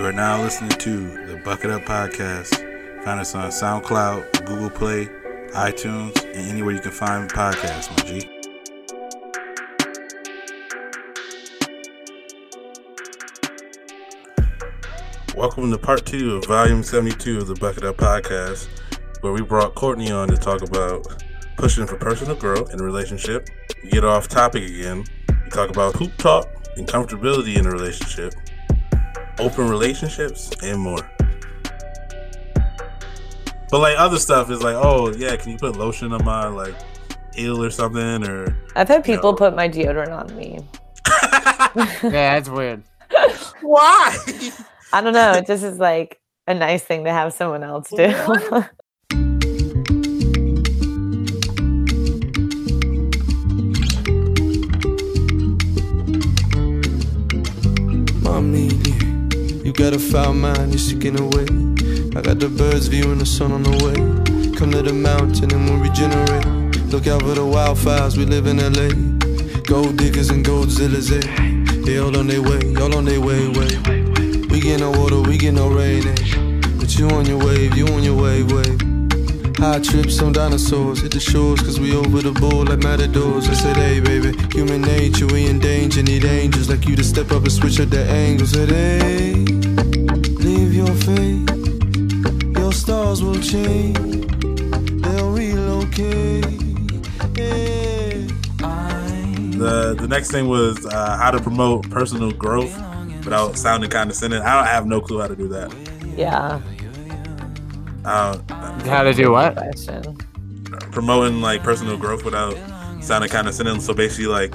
You are now listening to the Bucket Up Podcast. Find us on SoundCloud, Google Play, iTunes, and anywhere you can find podcasts, my G. Welcome to part two of volume 72 of the Bucket Up Podcast, where we brought Courtney on to talk about pushing for personal growth in a relationship. We get off topic again. We talk about hoop talk and comfortability in a relationship, open relationships, and more. But like other stuff is like, oh yeah, can you put lotion on my like heel or something? Or I've had you people know. put my deodorant on me. Yeah, that's weird. why? I don't know. It just is like a nice thing to have someone else do. Mommy, you got a foul mind, you're seeking away. I got the birds viewing the sun on the way. Come to the mountain and we'll regenerate. Look out for the wildfires, we live in LA. Gold diggers and goldzillas, eh? They all on their way, all on their way, way. We get no water, we get no rain, eh? But you on your wave, you on your wave, wave. High trips on dinosaurs, hit the shores, cause we over the board like matadors. I said, hey, baby, human nature, we in danger, need angels like you to step up and switch up the angles. Said, hey, your fate, your stars will change, they'll relocate. The the next thing was uh, how to promote personal growth without sounding condescending. I don't I have no clue how to do that. yeah. Uh, How to do what? Promoting like personal growth without sounding condescending. So basically, like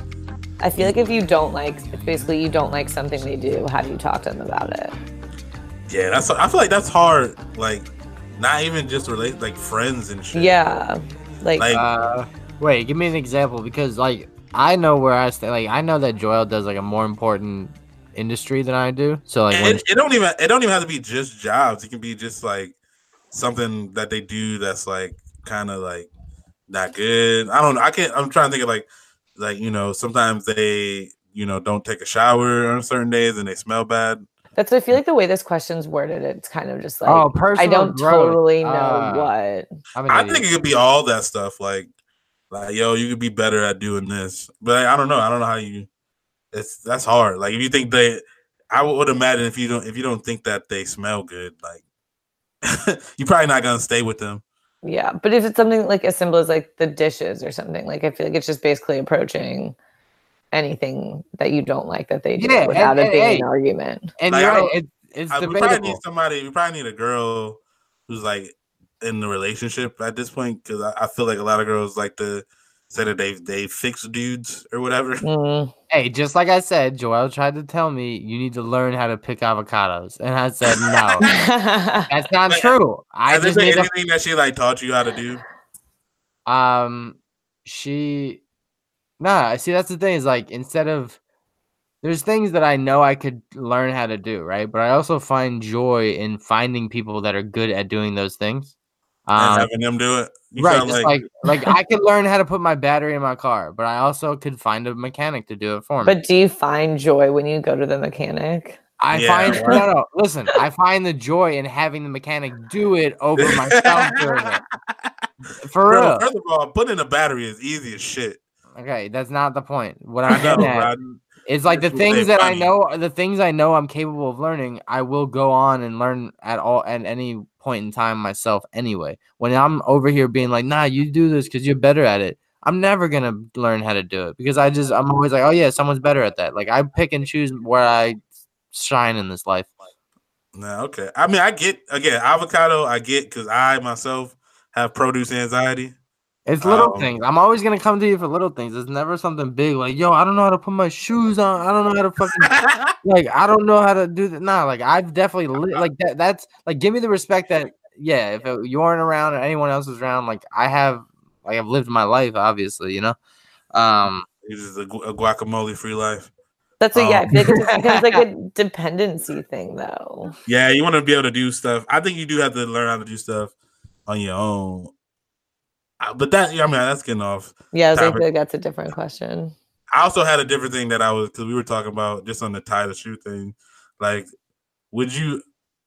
I feel like if you don't like, basically you don't like something they do, how do you talk to them about it? Yeah, that's I feel like that's hard. Like not even just relate like friends and shit. Yeah. Like, Like- Uh, wait, give me an example because like I know where I stay. Like I know that Joelle does like a more important industry than I do. So like, it, it don't even it don't even have to be just jobs. It can be just like something that they do that's like kind of like not good. I don't know. I can't. I'm trying to think of like like you know sometimes they you know don't take a shower on certain days and they smell bad. That's I feel like the way this question's worded, it's kind of just like, oh, personal I don't growth. totally know Uh, what. I'm an I idiot. think it could be all that stuff. Like like yo, you could be better at doing this. But I don't know. I don't know how you. It's that's hard. Like if you think they, I would imagine if you don't if you don't think that they smell good, like you're probably not gonna stay with them. Yeah. But if it's something like as simple as like the dishes or something, like I feel like it's just basically approaching anything that you don't like that they do Yeah, and- without it being hey, an argument. and Like, you're right. It, it's I, we probably need somebody. We probably need a girl who's like in the relationship at this point because I, I feel like a lot of girls like to say that they they fix dudes or whatever. Mm. Hey, just like I said, Joelle tried to tell me you need to learn how to pick avocados, and I said no. That's not Like, true. I Has there just been to anything that she like taught you how to do? um she nah I see that's the thing is like instead of there's things that i know i could learn how to do right but i also find joy in finding people that are good at doing those things and um, having them do it. You right sound just like like i could learn how to put my battery in my car but i also could find a mechanic to do it for me but do you find joy when you go to the mechanic? i Yeah, find right. no no listen i find the joy in having the mechanic do it over myself doing it for Bro, real first of all, putting a battery is easy as shit. Okay that's not the point what I i'm getting at. It's like the That's what they things that I know, the things I know I'm capable of learning, I will go on and learn at all at any point in time myself anyway. When I'm over here being like, nah, you do this because you're better at it, I'm never gonna learn how to do it because I just I'm always like, oh yeah, someone's better at that. Like I pick and choose where I shine in this life. No, okay. I mean, I get again avocado. I get because I myself have produce anxiety. It's little Um, things. I'm always gonna come to you for little things. It's never something big like, yo, I don't know how to put my shoes on. I don't know how to fucking like I don't know how to do that. Nah, like I've definitely li- like that. That's like give me the respect that yeah. If it, you aren't around or anyone else is around, like I have, like I've lived my life, obviously, you know. Um, This is a, gu- a guacamole free life. That's what, yeah, I Um, feel like it like a dependency thing, though. Yeah, you want to be able to do stuff. I think you do have to learn how to do stuff on your own. Uh, But that, I mean, that's getting off. Yeah, I, was like, I Topic. feel like that's a different question. I also had a different thing that I was because we were talking about just on the tie the shoe thing. Like would you?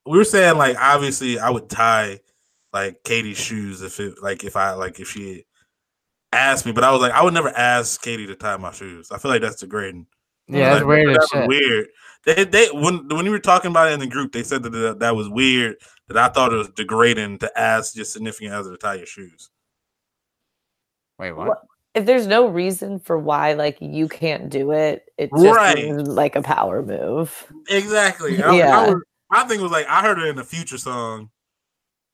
We were saying like obviously I would tie like Katie's shoes if it like if I like if she asked me, but I was like I would never ask Katie to tie my shoes. I feel like that's degrading. Yeah, that's Like, weird that's shit. Weird. They they when when you were talking about it in the group, they said that that, that was weird. That I thought it was degrading to ask your significant other to tie your shoes. Wait, What- what? If there's no reason for why like you can't do it, it just Right. seems like a power move. Exactly. I, Yeah. I was, my thing was like I heard it in the future song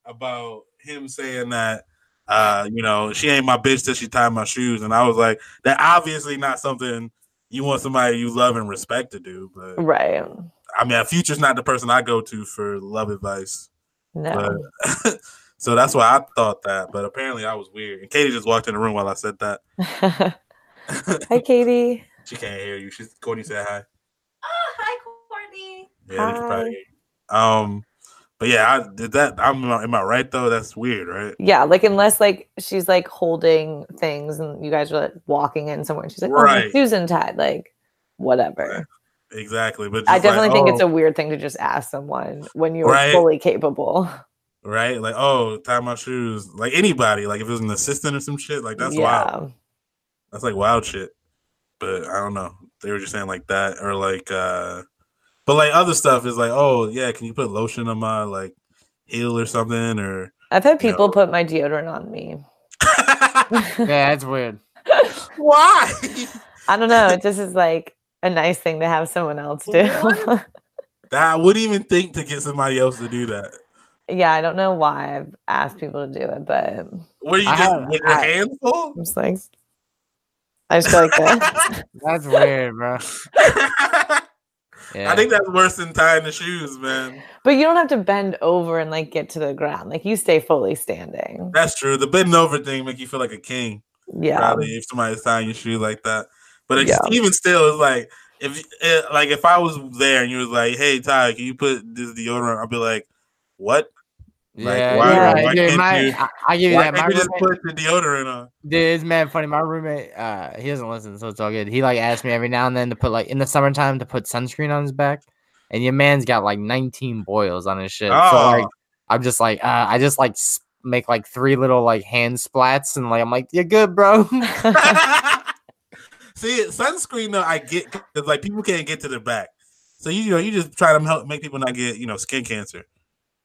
about him saying that uh, you know, she ain't my bitch till she tied my shoes. And I was like, that obviously not something you want somebody you love and respect to do. But Right. I mean, Future's not the person I go to for love advice. No. But so that's why I thought that. But apparently I was weird. And Katie just walked in the room while I said that. Hi, Katie. she can't hear you. She's Courtney said hi. Oh, hi, Courtney. Yeah, you can probably Hi. hear you. Um, but yeah, I did that. I'm am I right though? That's weird, right? Yeah, like unless like she's like holding things and you guys are like walking in somewhere and she's like, oh, Susan Right. shoes untied, like whatever. Exactly. But I just like, definitely think it's oh, a weird thing to just ask someone when you're Right. fully capable. Right. Like, oh, tie my shoes. Like anybody. Like if it was an assistant or some shit. Like that's wild. That's like wild shit. But I don't know. They were just saying like that or like uh but like other stuff is like, oh yeah, can you put lotion on my like heel or something or I've had You people know. put my deodorant on me. Yeah, that's weird. why? I don't know. It just is like a nice thing to have someone else do. What? that I wouldn't even think to get somebody else to do that. Yeah, I don't know why I've asked people to do it, but What are you I just have- with your I- hands full? I'm just like, I just feel like that. That's weird, bro. Yeah. I think that's worse than tying the shoes, man. but you don't have to bend over and like get to the ground. Like you stay fully standing. That's true. The bending over thing make you feel like a king. Yeah. Probably if somebody's tying your shoe like that. But it's, Yeah. even still, it's like if it, like if I was there and you was like, "Hey Ty, can you put this deodorant?" I'd be like, "What? Like, yeah, why- you're why. Dude, can't my, you- I, I give you that. My you just put the deodorant on?" dude, it's mad funny. My roommate, uh, he doesn't listen, so it's all good. He like asked me every now and then to put like in the summertime to put sunscreen on his back, and your man's got like 19 boils on his shit. So like, Oh. I'm just like, uh, I just like make like three little like hand splats, and like I'm like, you're good, bro. See, sunscreen though, I get because like people can't get to the back, so you, you know you just try to help make people not get you know skin cancer.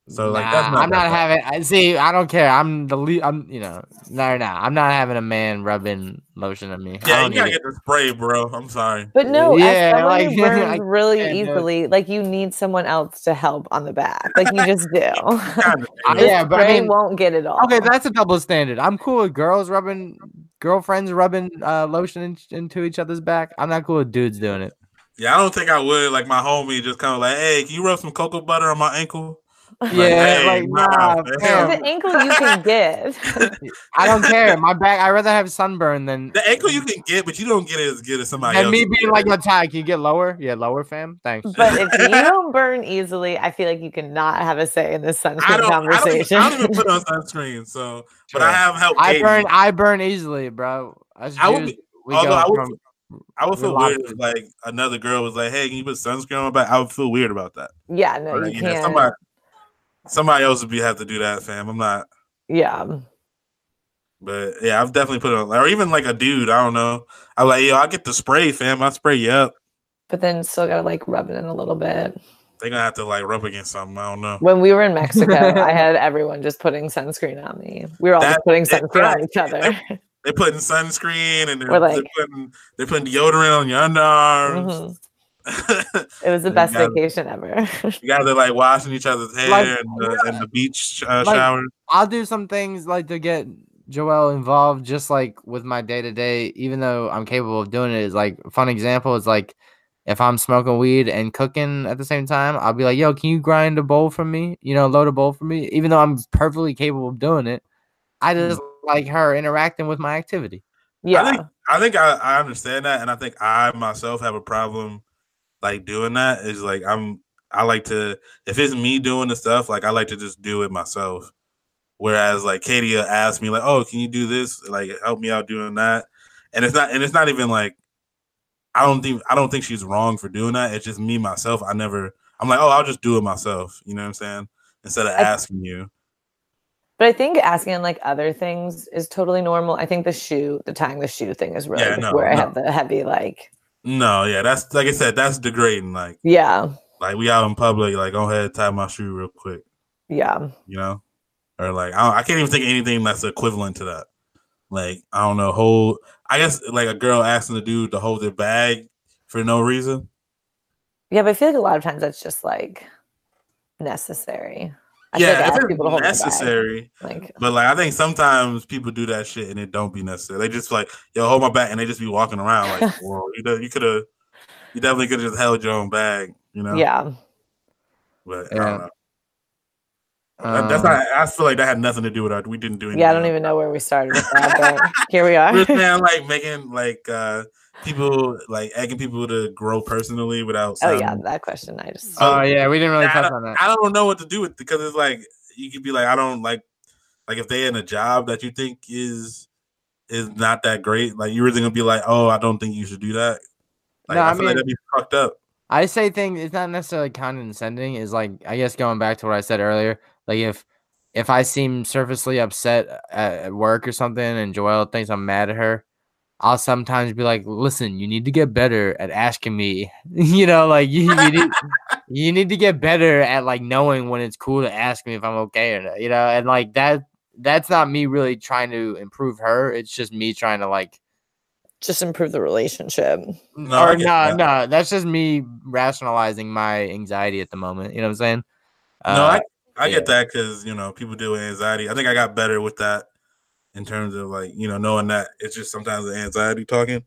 So like that's not I'm not bad. having. I see. I don't care. I'm the lead. I'm you know. No, no. I'm not having a man rubbing lotion on me. I Yeah, don't you gotta get the spray, bro. I'm sorry. But no, Yeah, as like, who burns I really can't do easily, like you need someone else to help on the back. Like you just do. Kinda, I- The yeah, but I mean- won't get it all. Okay, that's a double standard. I'm cool with girls rubbing, girlfriends rubbing uh, lotion in, into each other's back. I'm not cool with dudes doing it. Yeah, I don't think I would. Like my homie, just kind of like, hey, can you rub some cocoa butter on my ankle? Yeah, hey, like nah, nah, the ankle you can get. I don't care. My back. I'd rather have sunburn than The ankle you can get, but you don't get it as good as somebody and else. me being like, "Yo, Ty, can you get lower? Yeah, lower, fam. Thanks." but if you don't burn easily, I feel like you cannot have a say in this I sunscreen don't, I don't, even, conversation. I don't even put on sunscreen, so but I have help. I Katie. burn. I burn easily, bro. Us I would be- we although go I would- from I would feel weird if like another girl was like, "Hey, can you put sunscreen on my back?" I would feel weird about that. yeah, no, But, you you know, can't. somebody, somebody else would be have to do that, fam. I'm not. Yeah. But yeah, I've definitely put it on, or even like a dude. I don't know. I'm like, yo, I get the spray, fam. I spray you up. But then still gotta like rub it in a little bit. They're gonna have to like rub against something. I don't know. When we were in Mexico, I had everyone just putting sunscreen on me. We were all just That- putting sunscreen on each other. They're putting sunscreen and they're, We're they're like- putting they're putting deodorant on your underarms. Mhm. It was the best gotta- vacation ever. you guys are like washing each other's hair Like- in, the, in the beach uh, Like- shower. I'll do some things like to get Joelle involved, just like with my day to day, even though I'm capable of doing it. Is like a fun example is like if I'm smoking weed and cooking at the same time, I'll be like, "Yo, can you grind a bowl for me? You know, load a bowl for me." Even though I'm perfectly capable of doing it, I just like her interacting with my activity. yeah. think- I think I, I understand that, and I think I myself have a problem like doing that. Is like I'm I like to if it's me doing the stuff, like I like to just do it myself. Whereas like Katie will ask me like, "Oh, can you do this? Like help me out doing that?" And it's not and it's not even like I don't think I don't think she's wrong for doing that. It's just me myself. I never I'm like, oh, I'll just do it myself. You know what I'm saying? Instead of I- asking you. But I think asking on like other things is totally normal. I think the shoe, the tying the shoe thing is really Yeah, no, where I have the heavy like, No, yeah, that's like I said, that's degrading. Like, yeah, like we out in public, like go ahead, tie my shoe real quick. yeah. You know, or like I, I can't even think of anything that's equivalent to that. Like I don't know, hold. I guess like a girl asking the dude to hold their bag for no reason. Yeah, but I feel like a lot of times that's just like necessary. I feel yeah, like I if ask it's people to hold necessary. Like, But like I think sometimes people do that shit and it don't be necessary. They just like, yo, hold my bag, and they just be walking around like, well, you know, you could have, you definitely could have just held your own bag, you know. yeah, But I Yeah. don't know. That- that's Um, not. I feel like that had nothing to do with our. We didn't do anything. yeah. I don't even know where we started with that, but here we are. We're saying like making like uh people like egging people to grow personally without. oh yeah, that question I just. Oh yeah, we didn't really touch on that. I don't know what to do with because it's like you could be like I don't like like if they in a job that you think is is not that great, like you're really gonna be like, oh, I don't think you should do that. Like No, I, I feel like mean- that'd be fucked up. I say things. It's not necessarily condescending. Is like I guess going back to what I said earlier. Like if if I seem surfacely upset at, at work or something, and Joelle thinks I'm mad at her, I'll sometimes be like, "Listen, you need to get better at asking me. you know, like you, you need you need to get better at like knowing when it's cool to ask me if I'm okay or not. You know, and like that. That's not me really trying to improve her. It's just me trying to like just improve the relationship. No, or no, that. no, that's just me rationalizing my anxiety at the moment. You know what I'm saying? no, Uh, I, I yeah. get that because you know people deal with anxiety. I think I got better with that in terms of like you know knowing that it's just sometimes the anxiety talking.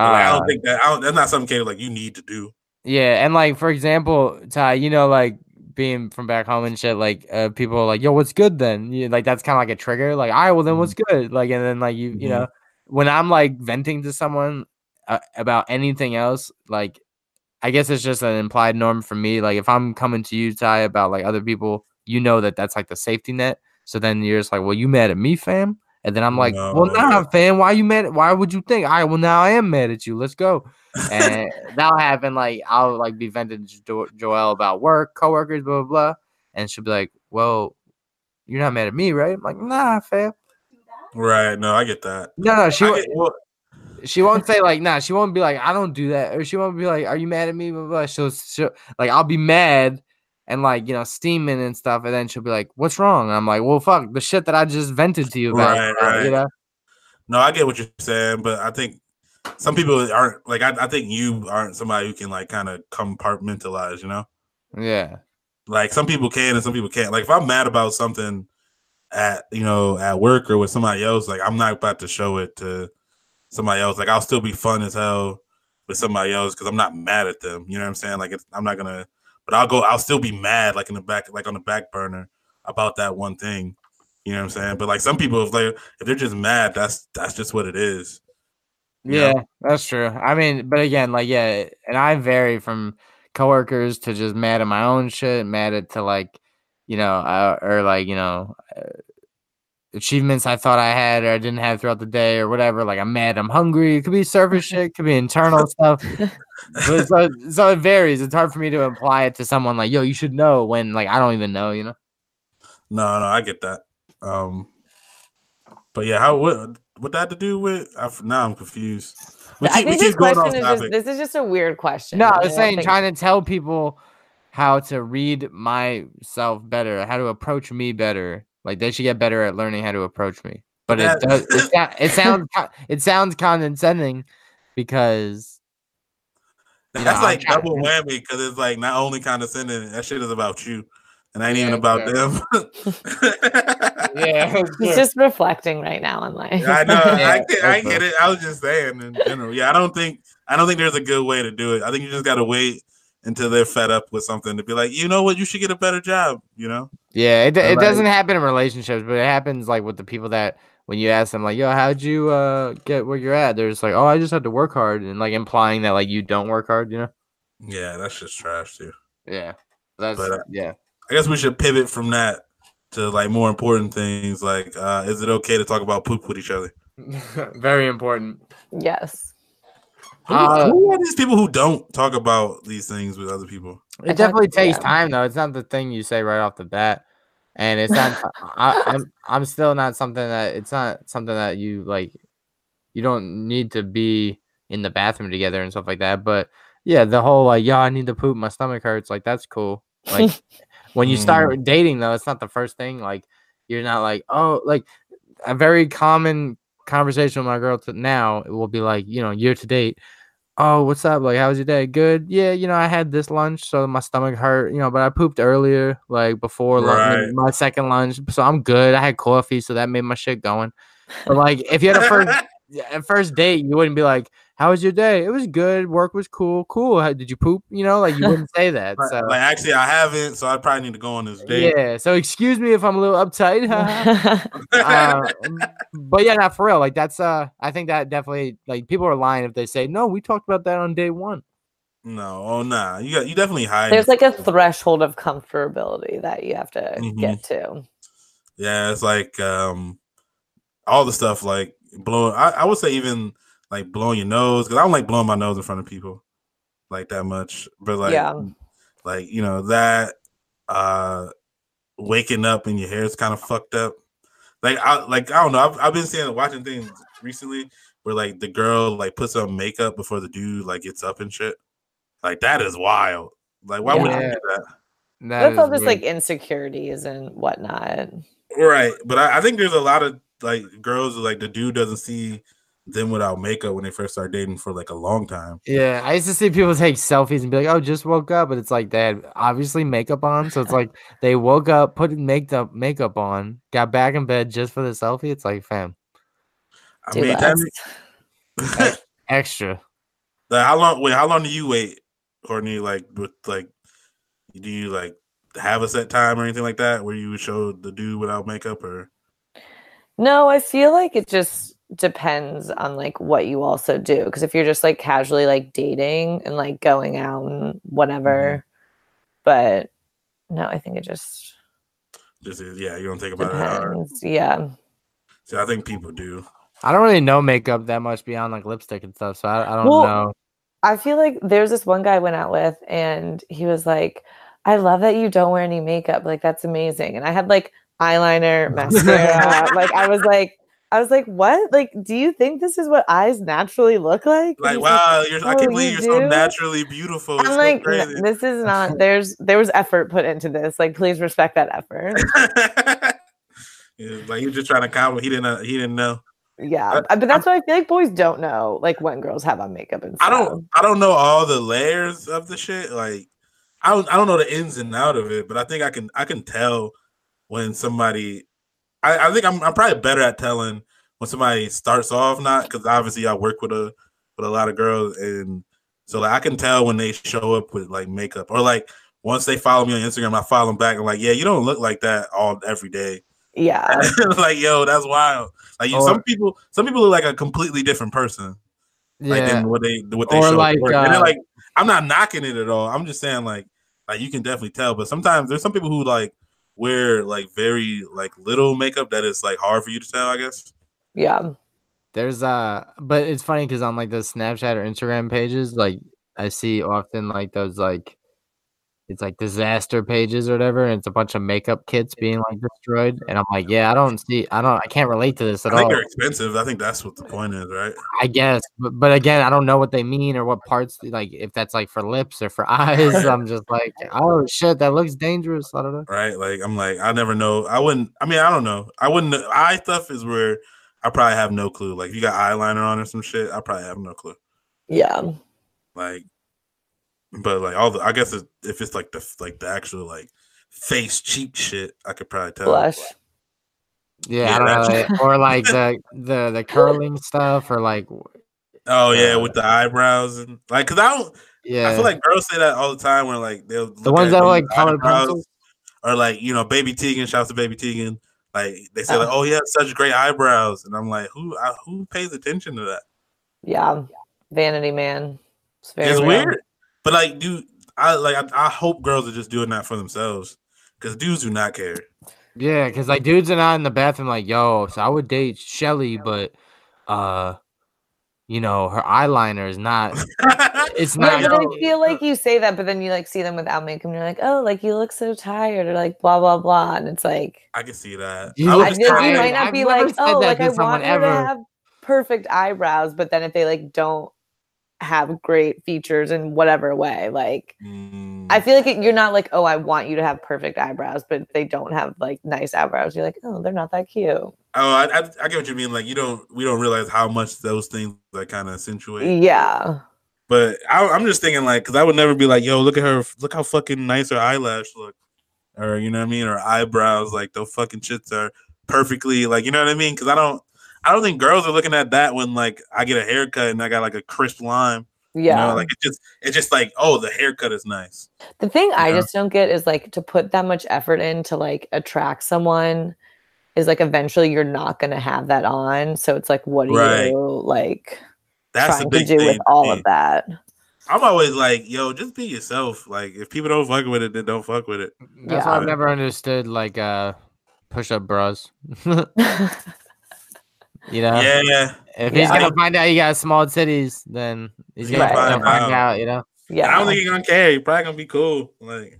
But, like, I uh, don't think that I don't, that's not something Kate, like you need to do. yeah, and like for example, Ty, you know, like being from back home and shit, like uh, people are like, "Yo, what's good then?" You, like that's kind of like a trigger. Like, all right, well then, what's good? Like, and then like you, you Mhm. know, when I'm like venting to someone uh, about anything else, like I guess it's just an implied norm for me. Like if I'm coming to you, Ty, about like other people, you know that that's like the safety net. So then you're just like, well, you mad at me, fam? And then I'm like, well, No, nah, yeah. fam. Why you mad? At, why would you think? All right, well, now I am mad at you. Let's go. And that'll happen. Like I'll like be venting to jo- Joelle about work, coworkers, blah blah blah, and she'll be like, well, you're not mad at me, right? I'm like, nah, fam. Right? No, I get that. No, no, she get- well, She won't say like, nah. She won't be like, I don't do that, or she won't be like, are you mad at me? Blah, blah, blah. She'll, she'll like, I'll be mad and like, you know, steaming and stuff, and then she'll be like, what's wrong? And I'm like, well, fuck the shit that I just vented to you about. Right, uh, right. You know? No, I get what you're saying, but I think some people aren't like I, I think you aren't somebody who can like kind of compartmentalize, you know? Yeah. Like some people can and some people can't. Like if I'm mad about something at you know at work or with somebody else, like I'm not about to show it to somebody else. Like I'll still be fun as hell with somebody else because I'm not mad at them. You know what I'm saying? Like it's, I'm not gonna, but I'll go. I'll still be mad like in the back, like on the back burner about that one thing. You know what I'm saying? But like some people, if they if they're just mad, that's that's just what it is. Yeah, Yeah. that's true. I mean, but again, like, yeah, and I vary from coworkers to just mad at my own shit, mad at to like, you know, uh, or like, you know, uh, achievements I thought I had or I didn't have throughout the day or whatever. Like, I'm mad, I'm hungry. It could be surface shit, could be internal stuff. But so, so it varies. It's hard for me to apply it to someone like, yo, you should know when, like, I don't even know, you know? No, no, I get that. Um, but yeah, how what what that to do with? I, f- now I'm confused. We I think this keep going off question is just this is just a weird question. No, I and was saying think- trying to tell people how to read myself better, how to approach me better. Like they should get better at learning how to approach me. But That- it does it, it sounds it sounds condescending because you know, That's I'm like trying- double whammy because it's like not only condescending, that shit is about you, and ain't Yeah, even about sure. them. yeah, He's just reflecting right now on life. I know. I, get, I get it. I was just saying in general. Yeah, I don't think I don't think there's a good way to do it. I think you just gotta wait until they're fed up with something to be like, you know what, you should get a better job. You know? yeah. It, it Like- doesn't happen in relationships, but it happens like with the people that when you ask them like, "Yo, how'd you uh get where you're at?" They're just like, "Oh, I just had to work hard," and like implying that like you don't work hard. You know? Yeah, that's just trash too. Yeah. That's But, uh, yeah. I guess we should pivot from that to like more important things. Like, uh, is it okay to talk about poop with each other? Very important. yes. Who, Uh, who are these people who don't talk about these things with other people? It definitely talked- takes time though. It's not the thing you say right off the bat, and it's not. I, I'm I'm still not something that it's not something that you like. You don't need to be in the bathroom together and stuff like that. But yeah, the whole like, yeah, I need to poop. My stomach hurts. Like that's cool. Like when you start dating though, it's not the first thing. Like you're not like, oh, like a very common conversation with my girl to now it will be like, you know, year to date. Oh, what's up? Like, how was your day? Good. Yeah, you know, I had this lunch, so my stomach hurt, you know, but I pooped earlier, like before lunch, Right. my second lunch. So I'm good. I had coffee, so that made my shit going. But like if you had a first a first date, you wouldn't be like, How was your day? It was good. Work was cool. Cool. How, did you poop? You know, like you wouldn't say that. Like, So like, actually, I haven't, so I probably need to go on this date. yeah. So excuse me if I'm a little uptight. uh, but yeah, not for real. Like that's uh, I think that definitely like people are lying if they say no. We talked about that on day one. no, oh nah, you got you definitely hide. There's like a threshold of comfortability that you have to Mhm. get to. Yeah, it's like um all the stuff like blowing. I, I would say even like blowing your nose because I don't like blowing my nose in front of people like that much. But like, Yeah. like you know that uh waking up and your hair is kind of fucked up. Like I like I don't know. I've, I've been seeing watching things recently where like the girl like puts on makeup before the dude like gets up and shit. Like that is wild. Like why would you do that? That That's all is just like insecurities and whatnot. Right, but I, I think there's a lot of like girls like the dude doesn't see them without makeup when they first start dating for like a long time. Yeah, I used to see people take selfies and be like, "Oh, just woke up," but it's like they had obviously makeup on, so it's like they woke up, put makeup makeup on, got back in bed just for the selfie. It's like, fam, I Do mean, less. that, extra. like, how long? Wait, how long do you wait, Courtney? Like with like, do you like have a set time or anything like that where you would show the dude without makeup or? No, I feel like it just depends on like what you also do. Because if you're just like casually like dating and like going out and whatever, mm-hmm. but no, I think it just Just yeah, you don't think about it. Uh, yeah. See, I think people do. I don't really know makeup that much beyond like lipstick and stuff, so I, I don't Well, know. I feel like there's this one guy I went out with, and he was like, I love that you don't wear any makeup. Like, that's amazing. And I had like eyeliner, mascara. like, I was like, I was like, what? Like, do you think this is what eyes naturally look like? Like, wow, you're, I "Oh, can't believe you you're so naturally beautiful. I'm so like, "N- crazy. this is not, there's, there was effort put into this. Like, please respect that effort. Yeah, like you're just trying to compliment. He didn't. uh, He didn't know. Yeah. I- uh, but that's why I feel like boys don't know, like, when girls have on makeup and stuff. I don't. I don't know all the layers of the shit. Like, I don't. I don't know the ins and out of it. But I think I can. I can tell when somebody. I, I think I'm. I'm probably better at telling when somebody starts off not because obviously I work with a with a lot of girls and so like I can tell when they show up with like makeup or like once they follow me on Instagram, I follow them back. I'm like, yeah, you don't look like that all every day. Yeah. like, yo, that's wild. Like, Or- some people, some people look like a completely different person. Like, Yeah, than what they what they Or show. at like, work. and then, uh, like, I'm not knocking it at all. I'm just saying, like, like you can definitely tell. But sometimes there's some people who like wear like very like little makeup that is like hard for you to tell. I guess. Yeah. there's uh, but it's funny because on like the Snapchat or Instagram pages, like I see often like those like it's like disaster pages or whatever, and it's a bunch of makeup kits being like destroyed, and I'm like, yeah, I don't see, I don't, I can't relate to this at I at think all. they're expensive. I think that's what the point is, right? I guess, but, but again, I don't know what they mean or what parts, like if that's like for lips or for eyes. I'm just like, oh shit, that looks dangerous. I don't know. Right? Like I'm like I never know. I wouldn't. I mean, I don't know. I wouldn't. Eye stuff is where I probably have no clue. Like if you got eyeliner on or some shit, I probably have no clue. Yeah. Like, but like all the, I guess it, if it's like the like the actual like face cheek shit, I could probably tell. Blush. Yeah, Yeah, I don't know, like- or like the the the curling stuff, or like Oh yeah, Uh, with the eyebrows and like, cause I don't. yeah, I feel like girls say that all the time. Where like they'll the ones that are like colored eyebrows, pencils. or like you know, Baby Tegan. Shouts to Baby Tegan. Like they say, like, Oh. oh, he has such great eyebrows, and I'm like, who I, who pays attention to that? Yeah. Vanity man. It's very it's weird, but like, dude, I like I, I hope girls are just doing that for themselves, because dudes do not care. Yeah, because like dudes are not in the bathroom like, yo, so I would date Shelly, but uh you know, her eyeliner is not. It's not. but I feel like you say that, but then you like see them without makeup, and you're like, oh, like you look so tired, or like blah blah blah, and it's like I can see that. You I I you might not I've be like, oh, like I want you ever. to have perfect eyebrows, but then if they like don't have great features in whatever way, like Mm, I feel like it, you're not like, oh, I want you to have perfect eyebrows, but they don't have like nice eyebrows, you're like, oh, they're not that cute. oh, I, I, I get what you mean. Like you don't, we don't realize how much those things like kind of accentuate. Yeah, But I, I'm just thinking like, because I would never be like, yo, look at her, look how fucking nice her eyelash look, or you know what I mean, or eyebrows, like those fucking shits are perfectly like, you know what I mean? Because I don't, I don't think girls are looking at that when like I get a haircut and I got like a crisp line. yeah. You know, like it's just, it's just like, oh, the haircut is nice. The thing I Yeah. just don't get is like to put that much effort in to like attract someone is like eventually you're not going to have that on. So it's like, what are Right. you like That's the trying to big do thing. with all me. of that? I'm always like, yo, just be yourself. Like, if people don't fuck with it, then don't fuck with it. That's why I've never understood like uh push up bras. you know, Yeah, if he's Yeah. gonna find out you got small titties, then he's gonna Right. find, Find find out. out. You know, yeah. I don't think he's gonna care. He probably gonna be cool. Like,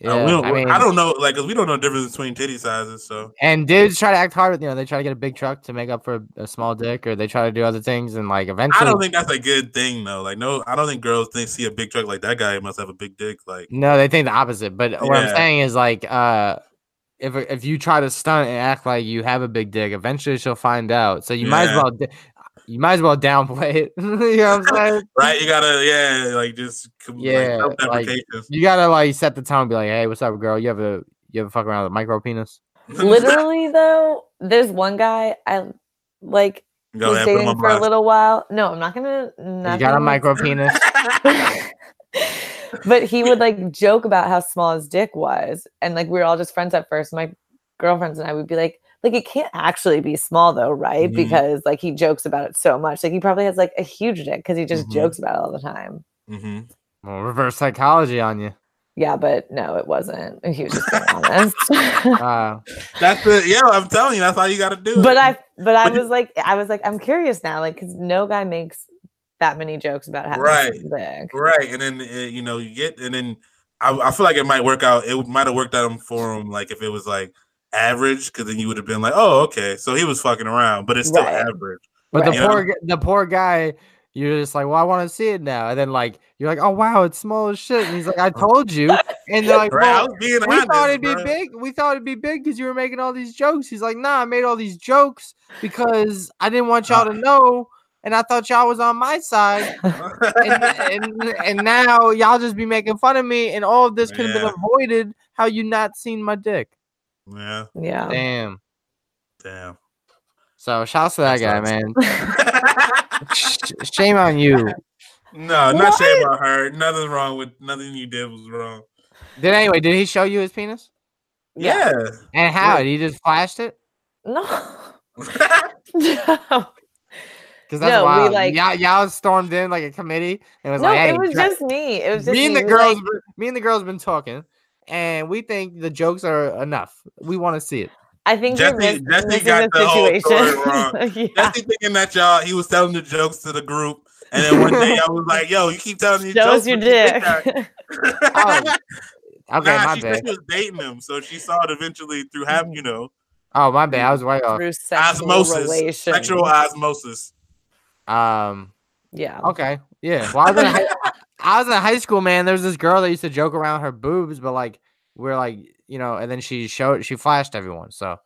yeah. uh, we don't, I mean, I don't know, like, cause we don't know the difference between titty sizes. So and dudes try to act hard. You know, they try to get a big truck to make up for a, a small dick, or they try to do other things, and like eventually. I don't think that's a good thing, though. Like, no, I don't think girls think see a big truck like that guy must have a big dick. Like, no, they think the opposite. But what I'm saying is like, uh, if if you try to stunt and act like you have a big dick, eventually she'll find out. So you might as well. d- You might as well downplay it. you know what I'm saying? right? You gotta, yeah, like just com- Yeah, like, like- You gotta like set the tone. And be like, hey, what's up, girl? You have a you have a fuck around with a micro penis? Literally though, there's one guy I like Go was ahead, dating for a little while. No, I'm not gonna. Not You got a gonna- micro penis. but he would like joke about how small his dick was, and like we were all just friends at first. My girlfriends and I would be like, like it can't actually be small though, right? Mhm. Because like he jokes about it so much. Like he probably has like a huge dick because he just Mhm. jokes about it all the time. Mm-hmm. Well, reverse psychology on you. Yeah, but no, it wasn't. He was just being honest. Uh, That's the yeah. I'm telling you, that's all you gotta do but I, but I But you- was like, I was like, I'm curious now, like, because no guy makes that many jokes about having Right. big. Right, and then uh, you know you get, and then I, I feel like it might work out. It might have worked out for him, like if it was like average, because then you would have been like, oh, okay, so he was fucking around, but it's still Right. average. but Right. the You know? poor the poor guy, you're just like, well, I want to see it now, and then like you're like, oh wow, it's small as shit, and he's like, I told you, and they're like, well, being we honest, thought it'd be big. We thought it'd be big because you were making all these jokes. He's like, nah, I made all these jokes because I didn't want y'all to know, and I thought y'all was on my side. and, and and now y'all just be making fun of me, and all of this could have Yeah. been avoided. How you not seen my dick? yeah, Yeah. Damn. damn. So shouts to that That guy, sucks. man. Shame on you. no, not shame about her. Nothing wrong with nothing you did was wrong. Did anyway? Did he show you his penis? Yeah. And how? Did he just flashed it? No. no. Because that's No, we, wild. like- y'all, y'all stormed in like a committee and was No, like, "Hey, it was dra- just me. It was just me and the girls, like- me and the girls been talking, and we think the jokes are enough. We want to see it. I think Jesse- you're miss, Jesse got the the whole story wrong. yeah. Jesse thinking that y'all he was telling the jokes to the group, and then one day I was like, "Yo, you keep telling these Show jokes." your you think dick. Oh, Okay, nah, my she bad. said she was dating him, so she saw it eventually through having you know Oh, my bad. I mm. was right off. Through sexual osmosis, relations. sexual osmosis. Um. Yeah. Okay. Yeah. Well, I was, in high, I was in high school, man. There was this girl that used to joke around her boobs, but like we're like, you know, and then she showed, she flashed everyone. So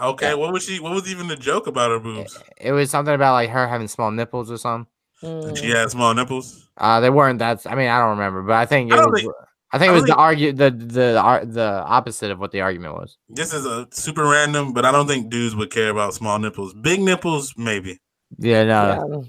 Okay, what was she? What was even the joke about her boobs? it was something about like her having small nipples or something. Mm. She had small nipples. Uh, they weren't that. I mean, I don't remember, but I think it I don't was. think- I think it was don't the argue the the the opposite of what the argument was. This is a super random, but I don't think dudes would care about small nipples. Big nipples, maybe. Yeah, no. Yeah.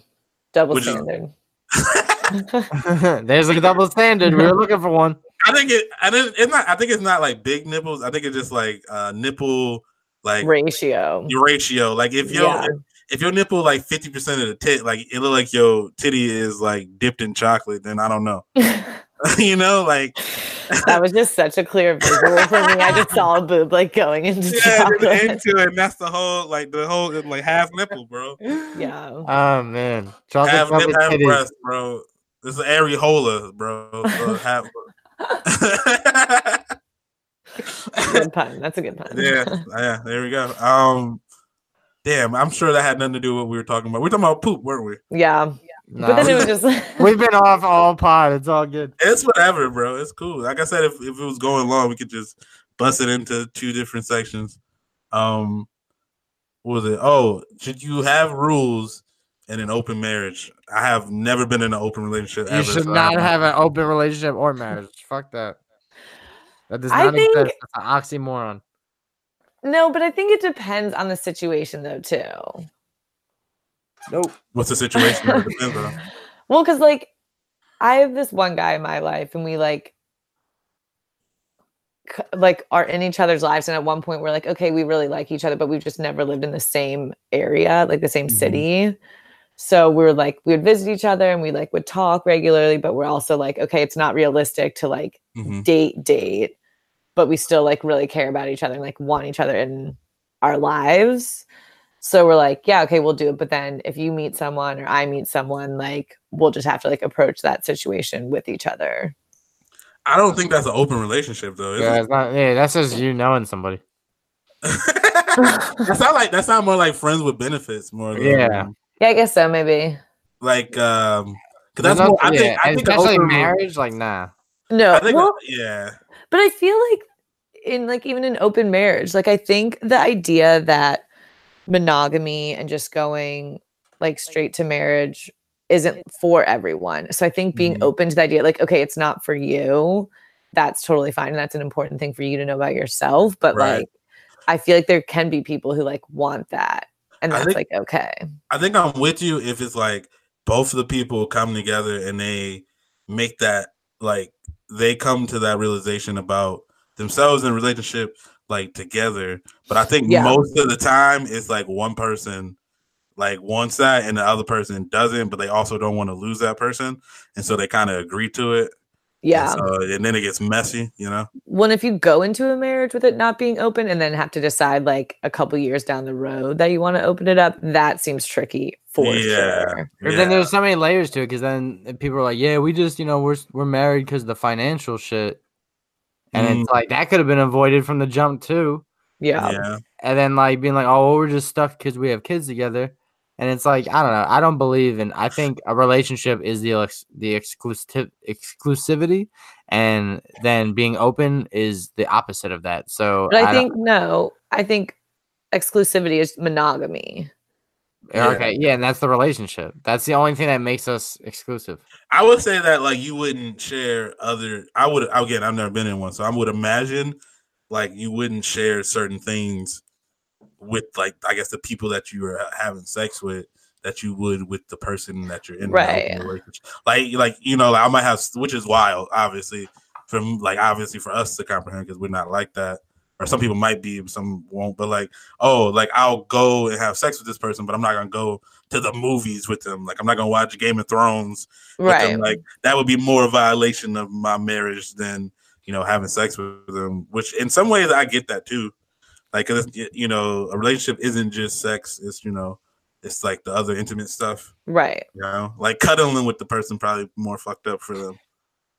Double Which is- standard. There's a double standard. We were looking for one. I think it. I didn't. It's not. I think it's not like big nipples. I think it's just like uh nipple, like Ratio. your ratio. Like if your Yeah. if your nipple like fifty percent of the tit, like it look like your titty is like dipped in chocolate, then I don't know. you know, like that was just such a clear visual for me. I just saw a boob like going into Yeah, into it. And that's the whole, like the whole, like half nipple, bro. yeah. Oh man, chocolate Half nip, covered half titties. breast, bro. This is areola, bro. So half. Good pun. That's a good pun. yeah, yeah. There we go. Um, damn. I'm sure that had nothing to do with what we were talking about. We are talking about poop, weren't we? yeah. Nah, But then it we- was just We've been off all pod. It's all good. It's whatever, bro. It's cool. Like I said, if, if it was going long, we could just bust it into two different sections. Um, what was it? Oh, should you have rules in an open marriage? I have never been in an open relationship. You ever, should so not don't- have an open relationship or marriage. Fuck that. That does I not think- exist. That's an oxymoron. no, but I think it depends on the situation though too. Nope. What's the situation? It depends on. Well, because like I have this one guy in my life, and we like like are in each other's lives, and at one point we're like, okay, we really like each other, but we've just never lived in the same area, like the same Mhm. city. So we were like, we would visit each other, and we like would talk regularly, but we're also like, okay, it's not realistic to like Mhm. date date, but we still like really care about each other and like want each other in our lives. So we're like, yeah, okay, we'll do it. But then if you meet someone or I meet someone, like we'll just have to like approach that situation with each other. I don't think that's an open relationship though. Yeah, it? it's not, yeah, that's just you knowing somebody. that's not like that's not more like friends with benefits more than Yeah. Yeah, I guess so, maybe. like um because that's no- more, I yeah, think I think especially open- marriage, like nah. No, I think well, yeah. but I feel like in like even an open marriage, like I think the idea that monogamy and just going like straight to marriage isn't for everyone. So I think being Mhm. open to the idea, like, okay, it's not for you, that's totally fine. And that's an important thing for you to know about yourself. But Right. like I feel like there can be people who like want that. And that's think- like okay. I think I'm with you if it's like both of the people come together and they make that like they come to that realization about themselves in a relationship like together. But I think Yeah. most of the time it's like one person like wants that and the other person doesn't, but they also don't want to lose that person. And so they kind of agree to it. And Yeah. so- and then it gets messy, you know? when if you go into a marriage with it not being open and then have to decide like a couple years down the road that you want to open it up, that seems tricky for Yeah. sure. But Yeah. then there's so many layers to it because then eh, people are like, yeah, we just, you know, we're we're married because of the financial shit. And Mm. it's like that could have been avoided from the jump too. Yeah. yeah. And then like being like, oh, well, we're just stuck because we have kids together. And it's like, I don't know. I don't believe in I think a relationship is the ex- the exclusive exclusivity and then being open is the opposite of that. So But I, don't- think no, I think exclusivity is monogamy. Yeah. okay, yeah, and that's the relationship. That's the only thing that makes us exclusive. I would say that like you wouldn't share other. I would again. I've never been in one, so I would imagine like you wouldn't share certain things with like I guess the people that you are having sex with that you would with the person that you're in. Right. Like like you know like I might have which is wild, obviously from like obviously for us to comprehend because we're not like that. Or some people might be, some won't. But like, oh, like I'll go and have sex with this person, but I'm not gonna go to the movies with them. Like I'm not gonna watch Game of Thrones with Right. them. Like that would be more a violation of my marriage than you know having sex with them. Which in some ways I get that too. Like you know a relationship isn't just sex. It's you know it's like the other intimate stuff. right. You know, like cuddling with the person probably more fucked up for them.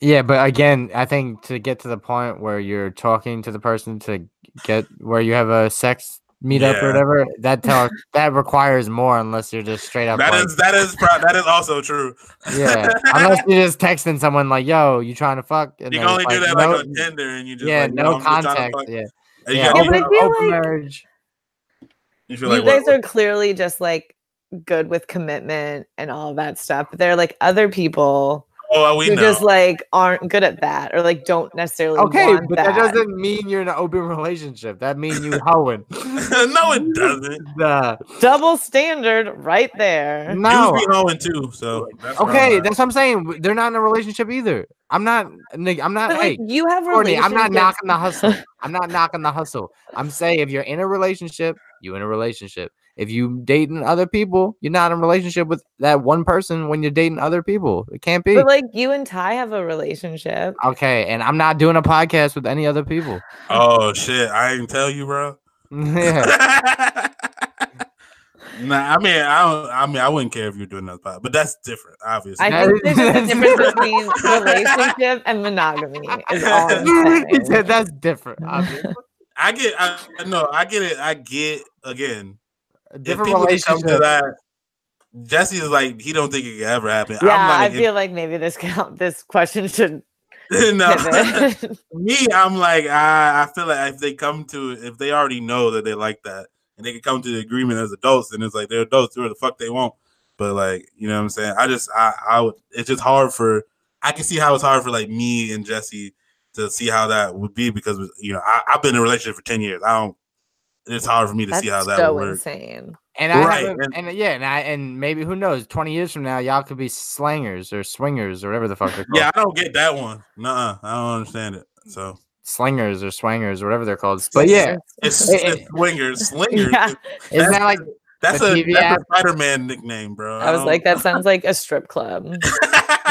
Yeah, but again, I think to get to the point where you're talking to the person to get where you have a sex meetup Yeah. or whatever, that tell that requires more unless you're just straight up That like, is that is pro- that is also true. yeah, unless you're just texting someone like, "Yo, you trying to fuck?" And You can only it's do that no, like on Tinder, and you just yeah, like, no I'm just trying to context, yeah, And you yeah. gotta Yeah, but I feel like- marriage. you feel you guys what- are clearly just like good with commitment and all that stuff. But there are like other people Oh, we who know. just like aren't good at that or like don't necessarily Okay, want but that. doesn't mean you're in an open relationship. That means you hoeing. no, it doesn't. Nah. double standard right there. no. Dudes be hoeing too. So that's Okay, I'm that's what I'm saying. They're not in a relationship either. I'm not. I'm not. But Hey, like you have Courtney, I'm not knocking the hustle. I'm not knocking the hustle. I'm saying if you're in a relationship you in a relationship. If you dating other people, you're not in a relationship with that one person when you're dating other people. It can't be. But like you and Ty have a relationship. Okay, and I'm not doing a podcast with any other people. Oh shit! I didn't tell you, bro. yeah. nah, I mean, I don't. I mean, I wouldn't care if you're doing another pod, but that's different, obviously. I think is- there's a difference between relationship and monogamy. Is all I'm he said that's different. obviously. I get. I no, I get it. I get again. A different people can come to relationship. that, Jesse is like he don't think it could ever happen. Yeah, I'm I like, if- feel like maybe this count this question should no. me, I'm like, I, I feel like if they come to if they already know that they like that and they can come to the agreement as adults, and it's like they're adults, do what the fuck they want. But like, you know what I'm saying? I just I I would it's just hard for I can see how it's hard for like me and Jesse to see how that would be because you know, I, I've been in a relationship for 10 years. I don't it's hard for me to That's see how that so would work. insane. And I Right, and- and, yeah, and I and maybe who knows? Twenty years from now, y'all could be slangers or swingers or whatever the fuck they're called. Yeah, I don't get that one. Nuh-uh. I don't understand it. So slingers or swangers or whatever they're called. But yeah, it's, It- it's swingers, slingers. Yeah. isn't that like That's a that's a Spider-Man nickname, bro. I was like, that sounds like a strip club.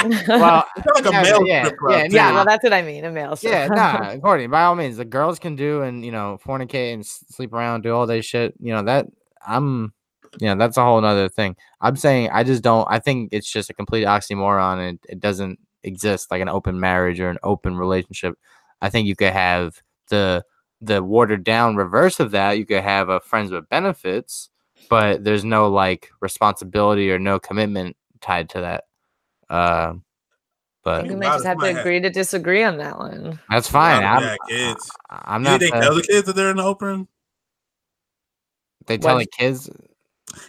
well? It's like a yeah, male yeah, strip club. yeah, yeah, well, that's what I mean. A male strip Yeah, nah, Courtney, by all means, the girls can do and you know, fornicate and sleep around, do all that shit. You know, that I'm you know, that's a whole other thing. I'm saying I just don't I think it's just a complete oxymoron and it doesn't exist like an open marriage or an open relationship. I think you could have the the watered down reverse of that. You could have a friends with benefits, but there's no like responsibility or no commitment tied to that. Uh, but We Think might just have to agree to disagree on that one. that's fine. Wow, I'm, yeah, kids. I- I'm not. think they tell the kids that they're in the open? They tell What? the kids.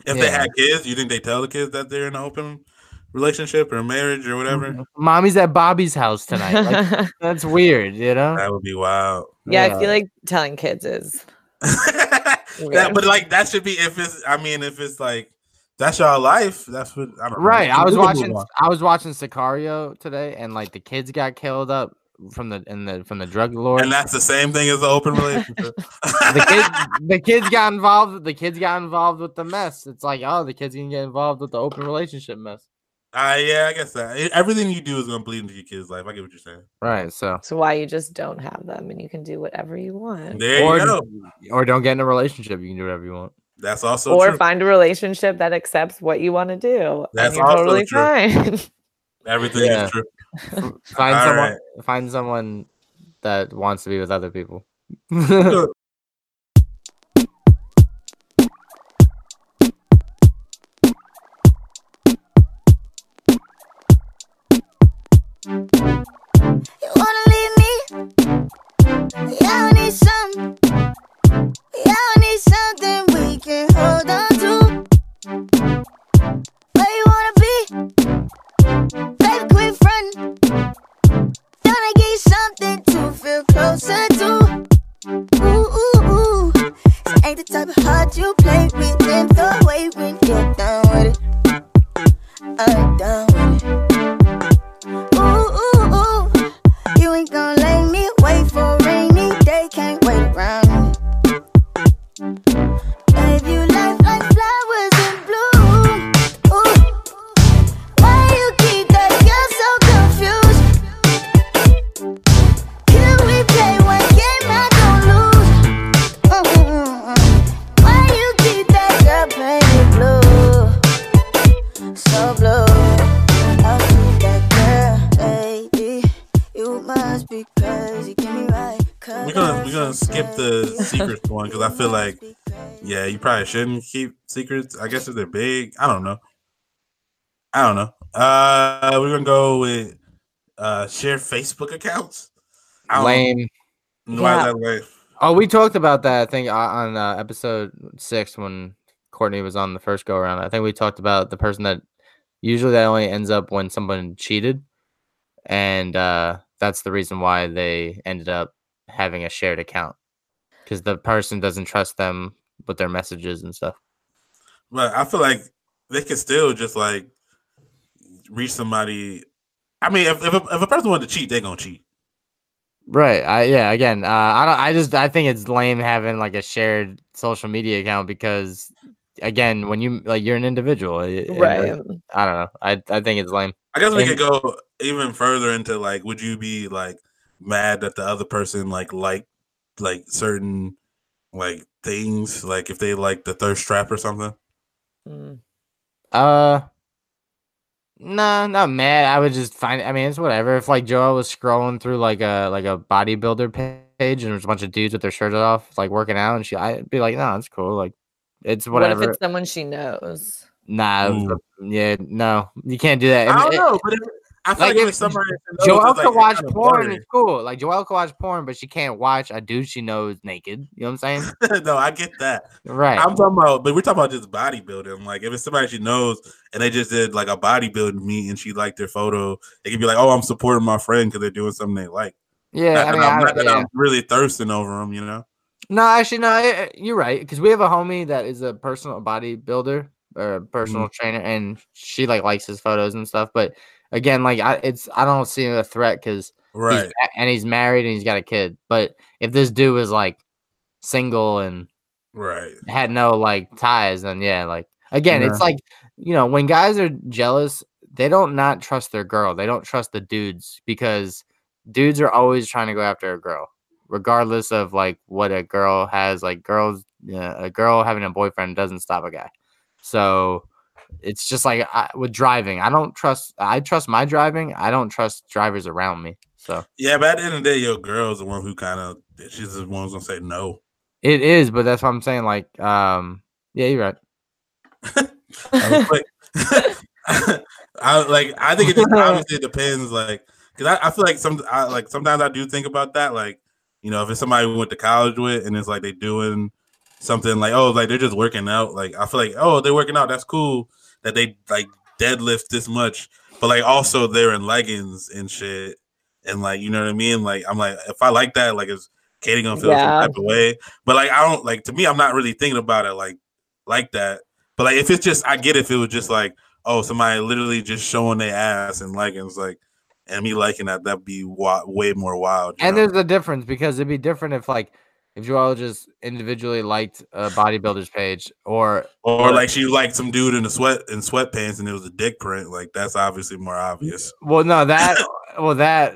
If they Yeah. had kids, you think they tell the kids that they're in an open relationship or marriage or whatever? Mommy's at Bobby's house tonight. Like, that's weird, you know. That would be wild. yeah, I feel like telling kids is that, Weird. but like that should be if it's. I mean, if it's like that's your life. That's what. I don't know. Right. I was can watching. on. I was watching Sicario today, and like the kids got killed up from the in the from the drug lord. and that's the same thing as the open relationship. the kids, the kids got involved. The kids got involved with the mess. It's like, oh, the kids can get involved with the open relationship mess. Uh, yeah, I guess that everything you do is gonna bleed into your kid's life. I get what you're saying. Right. So, so why you just don't have them and you can do whatever you want. There or you go. or don't get in a relationship. You can do whatever you want. That's also or true. find a relationship that accepts what you want to do. That's and you're also totally true. fine. Everything Yeah. is true. Find All someone. right. Find someone that wants to be with other people. probably shouldn't keep secrets. I guess if they're big, I don't know. I don't know. Uh, we're gonna go with uh share Facebook accounts. I don't Lame. know why Yeah. that lame. Oh, we talked about that. I think uh, on uh, episode six when Courtney was on the first go around. I think we talked about the person that usually that only ends up when someone cheated, and uh, that's the reason why they ended up having a shared account because the person doesn't trust them with their messages and stuff. But I feel like they could still just like reach somebody. I mean, if if a, if a person wanted to cheat, they're gonna cheat. Right. I yeah. Again, uh, I don't. I just I think it's lame having like a shared social media account because again, when you like you're an individual, it- it- right. I don't know. I I think it's lame. I guess we And- could go even further into like, would you be like mad that the other person like like like certain like things, like if they like the thirst trap or something? Mm. Uh, nah, not mad. I would just find. I mean, it's whatever. If like Joelle was scrolling through like a like a bodybuilder page and there's a bunch of dudes with their shirts off, like working out, and she, I'd be like, no, it's cool. Like, it's What whatever. if it's someone she knows? nah, Ooh. yeah, no, you can't do that. I mean, don't it- know, but if, I feel like, like, if somebody Joelle could like, watch porn. It's cool. Like Joelle could watch porn, but she can't watch a dude she knows naked. You know what I'm saying? no, I get that. Right. I'm talking about, but we're talking about just bodybuilding. Like, if it's somebody she knows and they just did like a bodybuilding meet and she liked their photo, they could be like, "Oh, I'm supporting my friend because they're doing something they like." yeah. not I mean, I'm, I, not that yeah. I'm really thirsting over them, you know. No, actually, no. eh, eh, You're right because we have a homie that is a personal bodybuilder or a Mm-hmm. personal trainer, and she like likes his photos and stuff. But again, like I, it's I don't see a threat because Right. he's, and he's married and he's got a kid. But if this dude was like single and Right. had no like ties, then yeah, like again, it's like you know when guys are jealous, they don't not trust their girl. They don't trust the dudes because dudes are always trying to go after a girl, regardless of like what a girl has. Like girls, yeah, a girl having a boyfriend doesn't stop a guy. So it's just like I, with driving. I don't trust. I trust my driving. I don't trust drivers around me. So Yeah, but at the end of the day, your girl's the one who kind of she's the one who's gonna say no. it is, but that's what I'm saying. Like, um, yeah, you're right. I like, I think it just obviously depends. Like, because I, I feel like some, I, like sometimes I do think about that. Like, you know, if it's somebody we went to college with, and it's like they doing something like, oh, like they're just working out. Like, I feel like, oh, they're working out. That's cool that they like deadlift this much, but like also they're in leggings and shit, and like you know what I mean. Like, I'm like, if I like that, like, is Katie gonna feel Yeah. some type of way? But like, I don't like. To me, I'm not really thinking about it like like that. But like, if it's just, I get if it was just like, oh, somebody literally just showing their ass and leggings, like, and me liking that, that'd be wa- way more wild. And know? there's a difference because it'd be different if like if Joelle just individually liked a bodybuilder's page or or like she liked some dude in the sweat in sweatpants and it was a dick print. Like that's obviously more obvious. well no that well that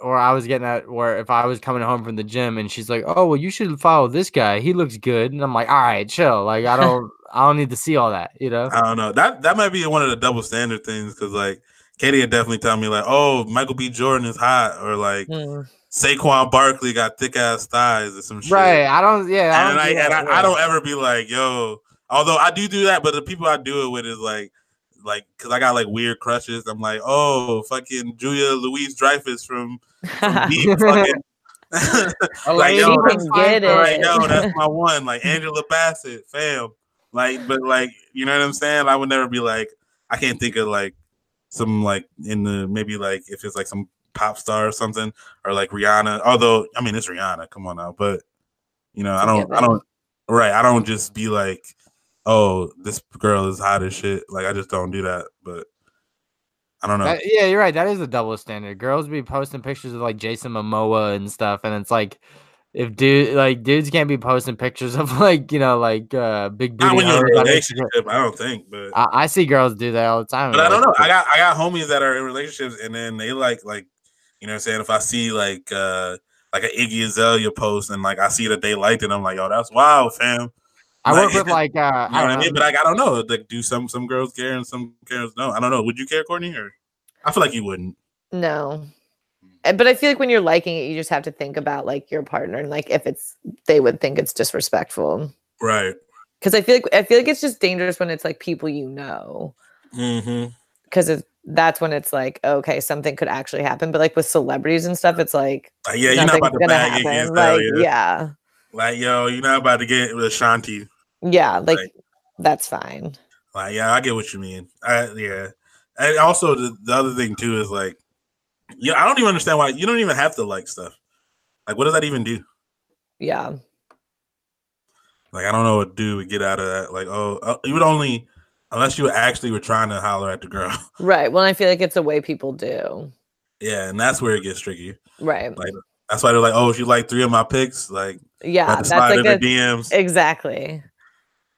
or I was getting at where if I was coming home from the gym and she's like, "Oh, well, you should follow this guy. He looks good," and I'm like, "All right, chill. Like, I don't, I don't need to see all that, you know." I don't know. That that might be one of the double standard things because like Katie had definitely tell me like, oh, Michael B. Jordan is hot, or like Mm. Saquon Barkley got thick ass thighs or some shit. Right? I don't. Yeah. I and don't, I, do and I, I don't ever be like, yo. Although I do do that, but the people I do it with is like, like, cause I got like weird crushes. I'm like, oh, fucking Julia Louis-Dreyfus from, from Veep, fucking. like, yo, She that's get but, like, yo, that's my one. Like Angela Bassett, fam. Like, but like, you know what I'm saying? I would never be like, I can't think of like some like in the maybe like if it's like some pop star or something or like Rihanna. Although I mean it's Rihanna, come on now, but you know I don't I don't right I don't just be like oh this girl is hot as shit like I just don't do that. But I don't know. That- yeah, you're right. That is a double standard. Girls be posting pictures of like Jason Momoa and stuff, and it's like, if dude like dudes can't be posting pictures of like you know like uh big Not booty. when you're in a relationship, I don't think. But I, I see girls do that all the time. but I don't know. I got I got homies that are in relationships and then they like like you know what I'm saying if I see like uh like an Iggy Azalea post and like I see that they liked it, I'm like, oh that's wild, fam. I work with like uh, You know I what I don't mean? know. But like I don't know. Like do some some girls care and some girls don't. I don't know. Would you care, Courtney? Or I feel like you wouldn't. No. Uh, But I feel like when you're liking it, you just have to think about like your partner and like if it's they would think it's disrespectful. Right. Because I feel like I feel like it's just dangerous when it's like people you know. Mm-hmm. Because that's when it's like okay, something could actually happen. But like with celebrities and stuff, it's like Like, yeah, you're not about to gonna bag Iggy happen. Like yeah, Like yo, you're not about to get with Ashanti. yeah, like Right. that's fine. Like yeah, I get what you mean. I yeah. And also the, the other thing too is like, yeah, I don't even understand why you don't even have to like stuff. Like, what does that even do? Yeah, Like, I don't know what do we get out of that. Like, oh, uh, you would only unless you actually were trying to holler at the girl. right. Well, I feel like it's a way people do. yeah, and that's where it gets tricky. Right. Like, that's why they're like, oh, if you like three of my picks, like Yeah, that's like a the DMs. exactly.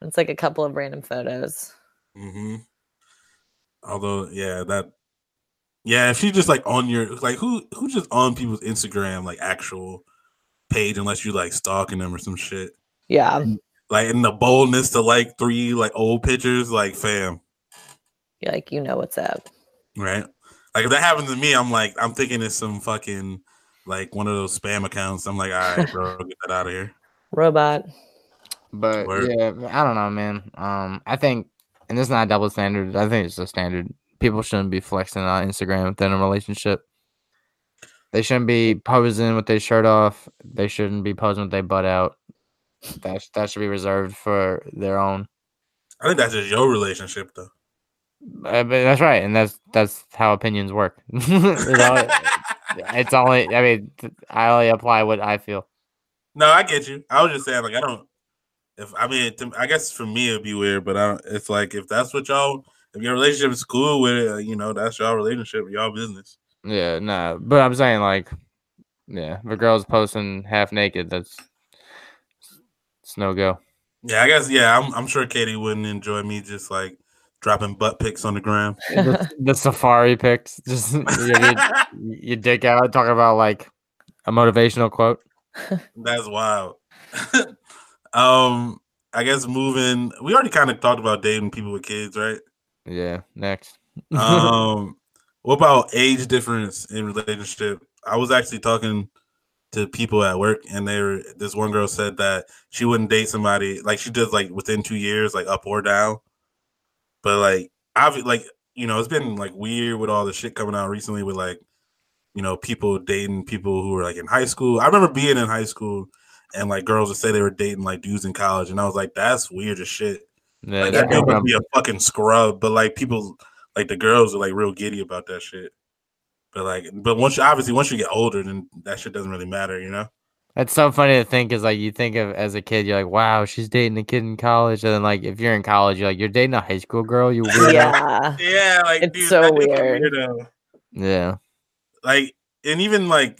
It's like a couple of random photos. hmm Although, yeah, that, yeah, if you just like on your like who who just on people's Instagram like actual page unless you like stalking them or some shit. Yeah, Like in the boldness to like three like old pictures, like fam, you're like you know what's up. right? Like if that happens to me, I'm like I'm thinking it's some fucking like one of those spam accounts. I'm like, all right, bro, get that out of here. Robot. But Word. yeah, I don't know, man. Um, I think, and this is not a double standard. I think it's a standard. People shouldn't be flexing on Instagram within a relationship. They shouldn't be posing with their shirt off. They shouldn't be posing with their butt out. That that should be reserved for their own. I think that's just your relationship though. Uh, but that's right, and that's that's how opinions work. it's, only, it's only. I mean, I only apply what I feel. No, I get you. I was just saying, like, I don't. If I mean, to, I guess for me it'd be weird, but I don't, it's like if that's what y'all, if your relationship is cool with it, you know, that's y'all relationship, y'all business. Yeah, nah. But I'm saying like, yeah, if a girl's posting half naked, that's it's no go. Yeah, I guess. Yeah, I'm, I'm sure Katie wouldn't enjoy me just like dropping butt pics on the ground. the, the safari pics, just you, your, your dick out, talking about like a motivational quote. That's wild. um, I guess moving. We already kind of talked about dating people with kids, right? Yeah, next. um, what about age difference in relationship? I was actually talking to people at work, and they were. This one girl said that she wouldn't date somebody like she does like within two years, like up or down. But like, I've like you know, it's been like weird with all the shit coming out recently with like you know people dating people who were like in high school. I remember being in high school. And like girls would say they were dating like dudes in college, and I was like, "That's weird as shit." Yeah, Like that that dude would be a fucking scrub, but like people, like the girls are like real giddy about that shit. But like, but once you obviously once you get older, then that shit doesn't really matter, you know. That's so funny to think is like you think of as a kid, you're like, wow, she's dating a kid in college. And then like if you're in college, you're like, you're dating a high school girl, you weirdo. Yeah. Yeah, like It's so that dude's a weird. weirdo. Yeah. Like, and even like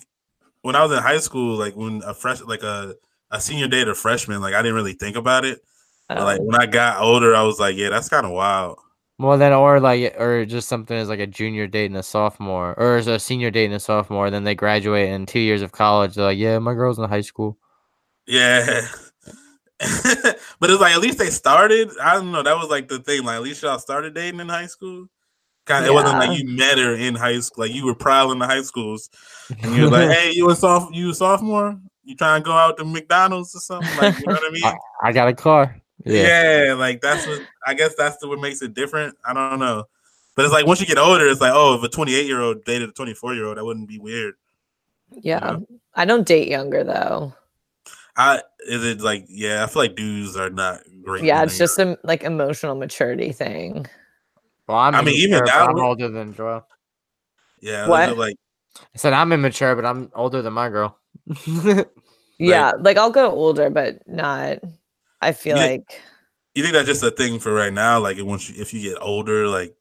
when I was in high school, like when a fresh, like a a senior dated a freshman, like I didn't really think about it. But like Oh, when I got older, I was like, yeah, that's kind of wild. Well then or like or just something as like a junior dating a sophomore or as a senior dating a sophomore, then they graduate in two years of college, they're like, Yeah, my girl's in high school. Yeah. but it's like at least they started. I don't know. That was like the thing. Like at least y'all started dating in high school. Kind of, it wasn't like you met her in high school. Like you were prowling the high schools, and you were like, "Hey, you a soph- you a sophomore? You trying to go out to McDonald's or something? Like you know what I mean? I got a car. Yeah. yeah. like that's what I guess that's the, what makes it different. I don't know, but it's like once you get older, it's like, oh, if a 28 year old dated a 24 year old, that wouldn't be weird. yeah. I don't date younger though. I is it like yeah? I feel like dudes are not great. Yeah, it's they're just a like emotional maturity thing. Well, I'm I mean, even immature, but now- I'm older than Joelle. Yeah, What? like I said I'm immature, but I'm older than my girl. Yeah, like I'll go older, but not. I feel Yeah. like you think that's just a thing for right now? Like once you, if you get older, like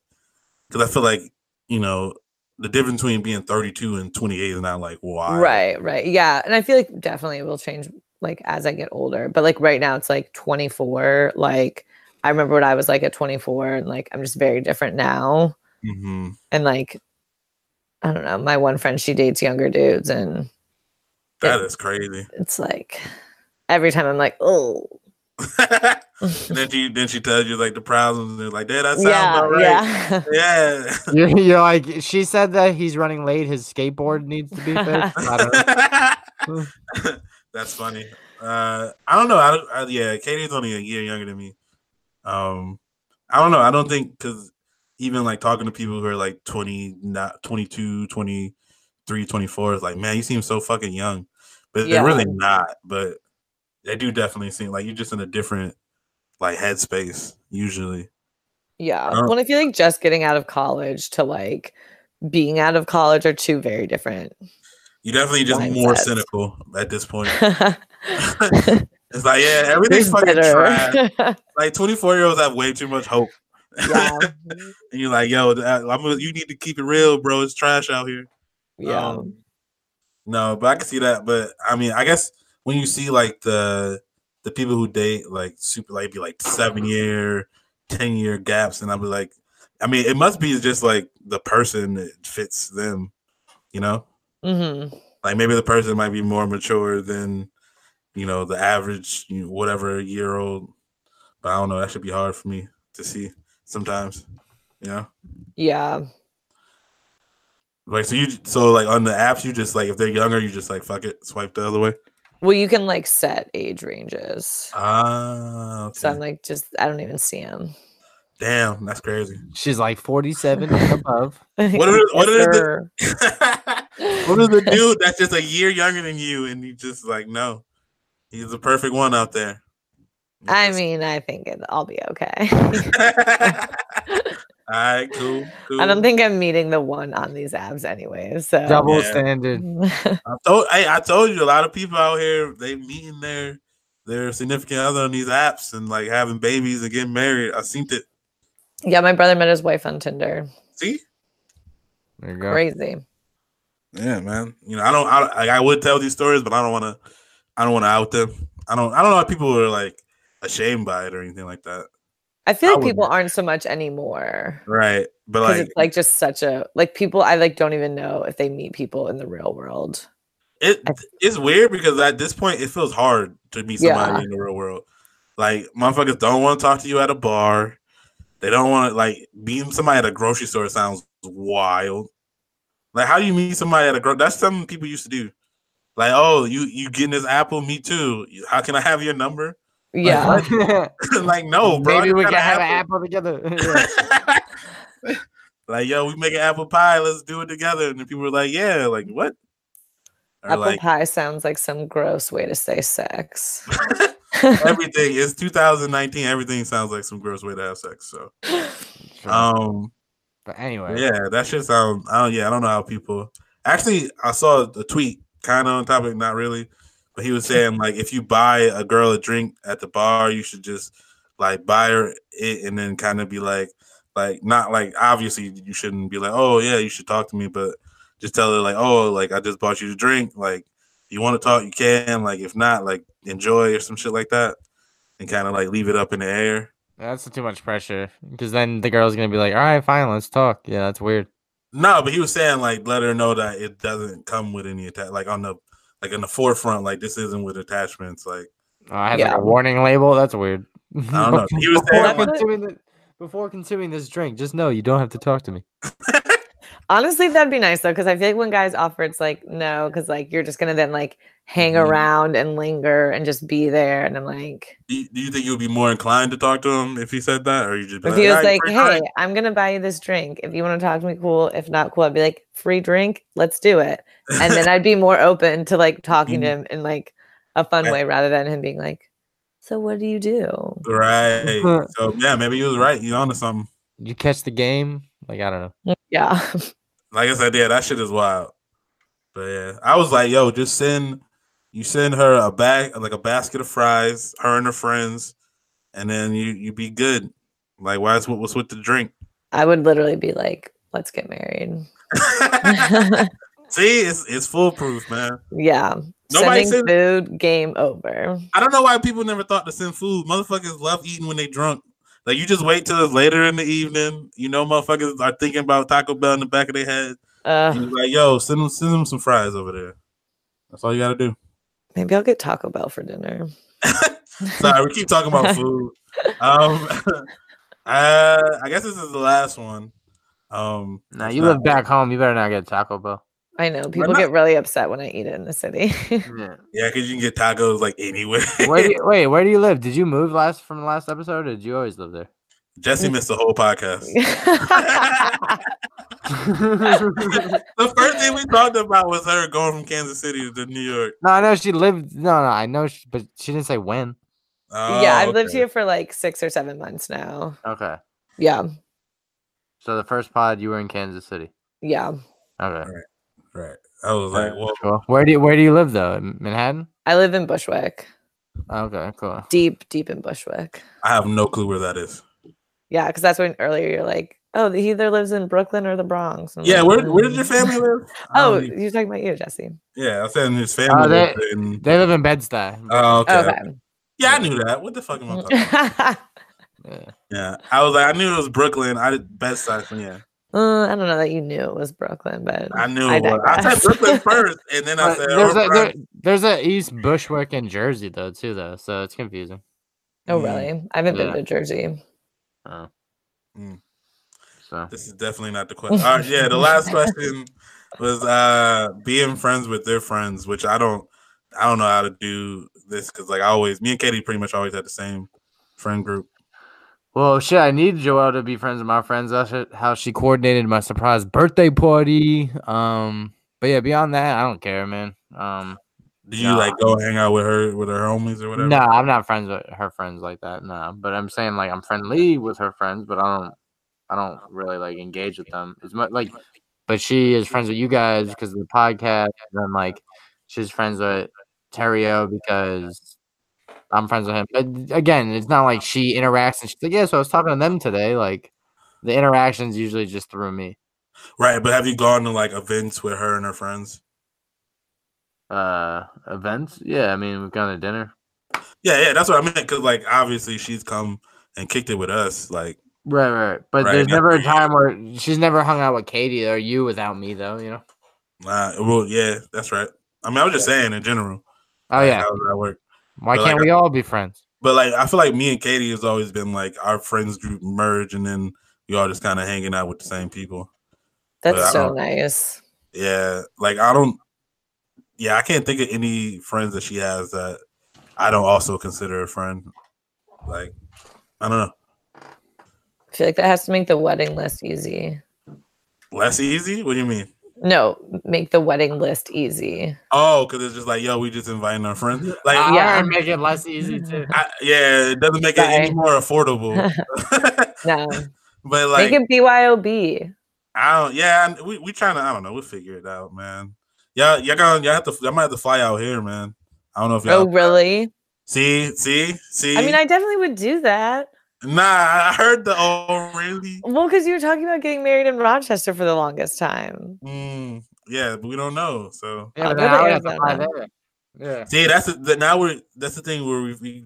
because I feel like you know the difference between being 32 and 28 is not like wow, right, right, yeah, and I feel like definitely it will change like as I get older. But like right now, it's like 24. Like I remember what I was like at 24, and like I'm just very different now. hmm And like I don't know, my one friend she dates younger dudes, and That is crazy. it's like every time I'm like, oh, and then she then she tells you like the problems, and they're like, "Yeah, that sounds yeah, about right." yeah. Yeah. you're, you're like she said that he's running late. His skateboard needs to be fixed. I don't know. That's funny. Uh, I don't know. I, don't- I yeah, Katie's only a year younger than me. Um, I don't know. I don't think because even like talking to people who are like 20, not 22, 23, 24 is like, man, you seem so fucking young, but they're really not. But they do definitely seem like you're just in a different like headspace usually. Yeah. don't- Well, I feel like just getting out of college to like being out of college are two very different. You definitely just more cynical at this point. It's like, yeah, everything's fucking better? trash. Like 24 year olds have way too much hope. yeah. and you're like, yo, I'm you need to keep it real, bro. It's trash out here. Yeah. Um, no, but I can see that. But I mean, I guess when you see like the the people who date like super like be like seven year, ten year gaps, and I'll be like, I mean, it must be just like the person that fits them, you know. Mm-hmm. Like maybe the person might be more mature than you know the average you know, whatever year old. But I don't know. That should be hard for me to see sometimes. You know. Yeah. Like so you so like on the apps you just like if they're younger you just like fuck it swipe the other way. Well, you can like set age ranges. Ah, okay. So I'm like, just I don't even see them. damn, that's crazy. She's like 47 and above. What are what are the Sir. what is the dude that's just a year younger than you and you just like no, he's the perfect one out there. I mean, I think it, I'll be okay. All right, cool, cool. I don't think I'm meeting the one on these abs anyway. So Double Yeah. standard. I told I, I told you a lot of people out here they meeting their their significant other on these apps and like having babies and getting married. I seen it. yeah, my brother met his wife on Tinder. See, There you go. Crazy. yeah, man. You know, I don't. I, I would tell these stories, but I don't want to. I don't want to out them. I don't. I don't know if people are like ashamed by it or anything like that. I feel I like people aren't so much anymore. Right, but like, it's like just such a like people I like don't even know if they meet people in the real world. it it's weird because at this point it feels hard to meet somebody Yeah. in the real world. Like motherfuckers don't want to talk to you at a bar. They don't want to like meeting somebody at a grocery store sounds wild. Like how do you meet somebody at a gro- that's something people used to do. Like, oh, you you getting this apple? Me too. How can I have your number? Yeah. like, no, bro. Maybe we can have an apple together. Like, yo, we make an apple pie. Let's do it together. And then people were like, yeah, like what? Or Apple like pie sounds like some gross way to say sex. everything. is 2019. Everything sounds like some gross way to have sex. So, Sure. um, but anyway, yeah, that shit sound. I don't. Yeah, I don't know how people. Actually, I saw a tweet, kind of on topic, not really, but he was saying like if you buy a girl a drink at the bar, you should just like buy her it and then kind of be like, like not like obviously you shouldn't be like, oh yeah, you should talk to me, but just tell her like, oh, like I just bought you the drink, like you want to talk, you can, like if not, like enjoy or some shit like that, and kind of like leave it up in the air. that's too much pressure because then the girl's gonna be like, "All right, fine, let's talk." Yeah, that's weird. No, but he was saying like let her know that it doesn't come with any attack like on the like in the forefront, like this isn't with attachments. Like Oh, I had Yeah. like a warning label. That's weird. I don't know. He was before, saying, like- consuming the, before consuming this drink, just know you don't have to talk to me. Honestly, that'd be nice though, because I feel like when guys offer, it's like no, because like you're just gonna then like hang Mhm. around and linger and just be there, and I'm like, do you, do you think you would be more inclined to talk to him if he said that, or you just be if he was "All right, like, hey, drink." I'm gonna buy you this drink. If you want to talk to me, cool. If not, cool. I'd be like, free drink, let's do it, and then I'd be more open to like talking to mm-hmm. him in like a fun Right. way rather than him being like, so what do you do? right. So yeah, maybe he was right. You onto something. You catch the game? Like I don't know. Mm, yeah, Like I said, yeah, that shit is wild. But yeah, I was like, yo, just send you send her a bag, like a basket of fries, her and her friends, and then you you be good. Like, why is what what's with the drink? I would literally be like, let's get married. See, it's it's foolproof, man. yeah, Nobody sending food, game over. I don't know why people never thought to send food. Motherfuckers love eating when they drunk. Like you just wait till it's later in the evening. You know, motherfuckers are thinking about Taco Bell in the back of their head. Uh, like, yo, send them send them some fries over there. That's all you gotta do. maybe I'll get Taco Bell for dinner. Sorry, we keep talking about food. Um, uh, I guess this is the last one. Um, Now it's you not- live back home. You better not get Taco Bell. I know people not? get really upset when I eat it in the city. Yeah. Yeah, because you can get tacos like anywhere. Where do you, wait, where do you live? Did you move last from the last episode, or did you always live there? Jesse missed the whole podcast. the first thing we talked about was her going from Kansas City to New York. no, I know she lived. No, no, I know, she, but she didn't say when. Oh, yeah, I've Oh, lived here for like six or seven months now. Okay, Yeah, so the first pod you were in Kansas City. yeah. Okay, Right. I was like, well, cool. Where do you where do you live though? In Manhattan. I live in Bushwick, Okay, cool. deep, deep in Bushwick. I have no clue where that is. Yeah, because that's when earlier you're like, Oh, he either lives in Brooklyn or the Bronx. I'm Yeah, like, where where did your "Mm." family live? Oh, Um, you're talking about you, Jesse. yeah, I said his family Oh, they- lived in. They live in Bed Stuy. Oh, okay. Okay. Yeah, I knew that. What the fuck am I talking? about? Yeah. Yeah, I was like, I knew it was Brooklyn. I did Bed Stuy. Yeah, Uh, I don't know that you knew it was Brooklyn, but I knew. I it was. I said. Brooklyn first, and then I said, there's, oh, a, there, there's a East Brunswick in Jersey though too though, so it's confusing. oh Mm. really? I haven't Yeah. been to Jersey. Oh. Mm. So This is definitely not the question. All right, yeah, the last question was uh being friends with their friends, which I don't I don't know how to do this because like I always me and Katie pretty much always had the same friend group. Well, shit, I need Joelle to be friends with my friends. That's how she coordinated my surprise birthday party. Um, but yeah, beyond that, I don't care, man. Um, Do you Nah. like go hang out with her with her homies or whatever? no, I'm not friends with her friends like that. No, but I'm saying like I'm friendly with her friends, but I don't, I don't really like engage with them as much. Like, but she is friends with you guys because of the podcast, and then like she's friends with Terrio because I'm friends with him. But again, it's not like she interacts and she's like, yeah. So I was talking to them today. Like, the interactions usually just through me. Right, but have you gone to like events with her and her friends? Uh, events, yeah. I mean, we've gone to dinner. Yeah, yeah, that's what I meant. Because like obviously she's come and kicked it with us. Like, Right, right. But Right, there's never a time where she's never hung out with Katie or you without me, though. You know. uh, well, yeah, that's right. I mean, I was just saying in general. Oh yeah. how does that work? Why but, can't like, we all be friends? But like, I feel like me and Katie has always been like our friends group merge, and then we all just kind of hanging out with the same people. But That's so nice. Yeah, like I don't. Yeah, I can't think of any friends that she has that I don't also consider a friend. Like, I don't know. I feel like that has to make the wedding less easy. Less easy? What do you mean? No, make the wedding list easy. Oh, because it's just like, yo, we just inviting our friends. Like, I yeah. yeah. make it less easy too. I, yeah, it doesn't make it any more affordable. No, but like, make it BYOB. I don't. Yeah, we we trying to. I don't know. We'll figure it out, man. Yeah, y'all gonna y'all have to. Y'all might have to fly out here, man. I don't know if y'all Oh, really? see, see, see. I mean, I definitely would do that. Nah. I heard the oh really. Well, because you were talking about getting married in Rochester for the longest time. Mm, yeah, but we don't know. So Yeah, I'll but go then to I would have to fly Arizona. there. Yeah. see, that's the, the now we're that's the thing where we. we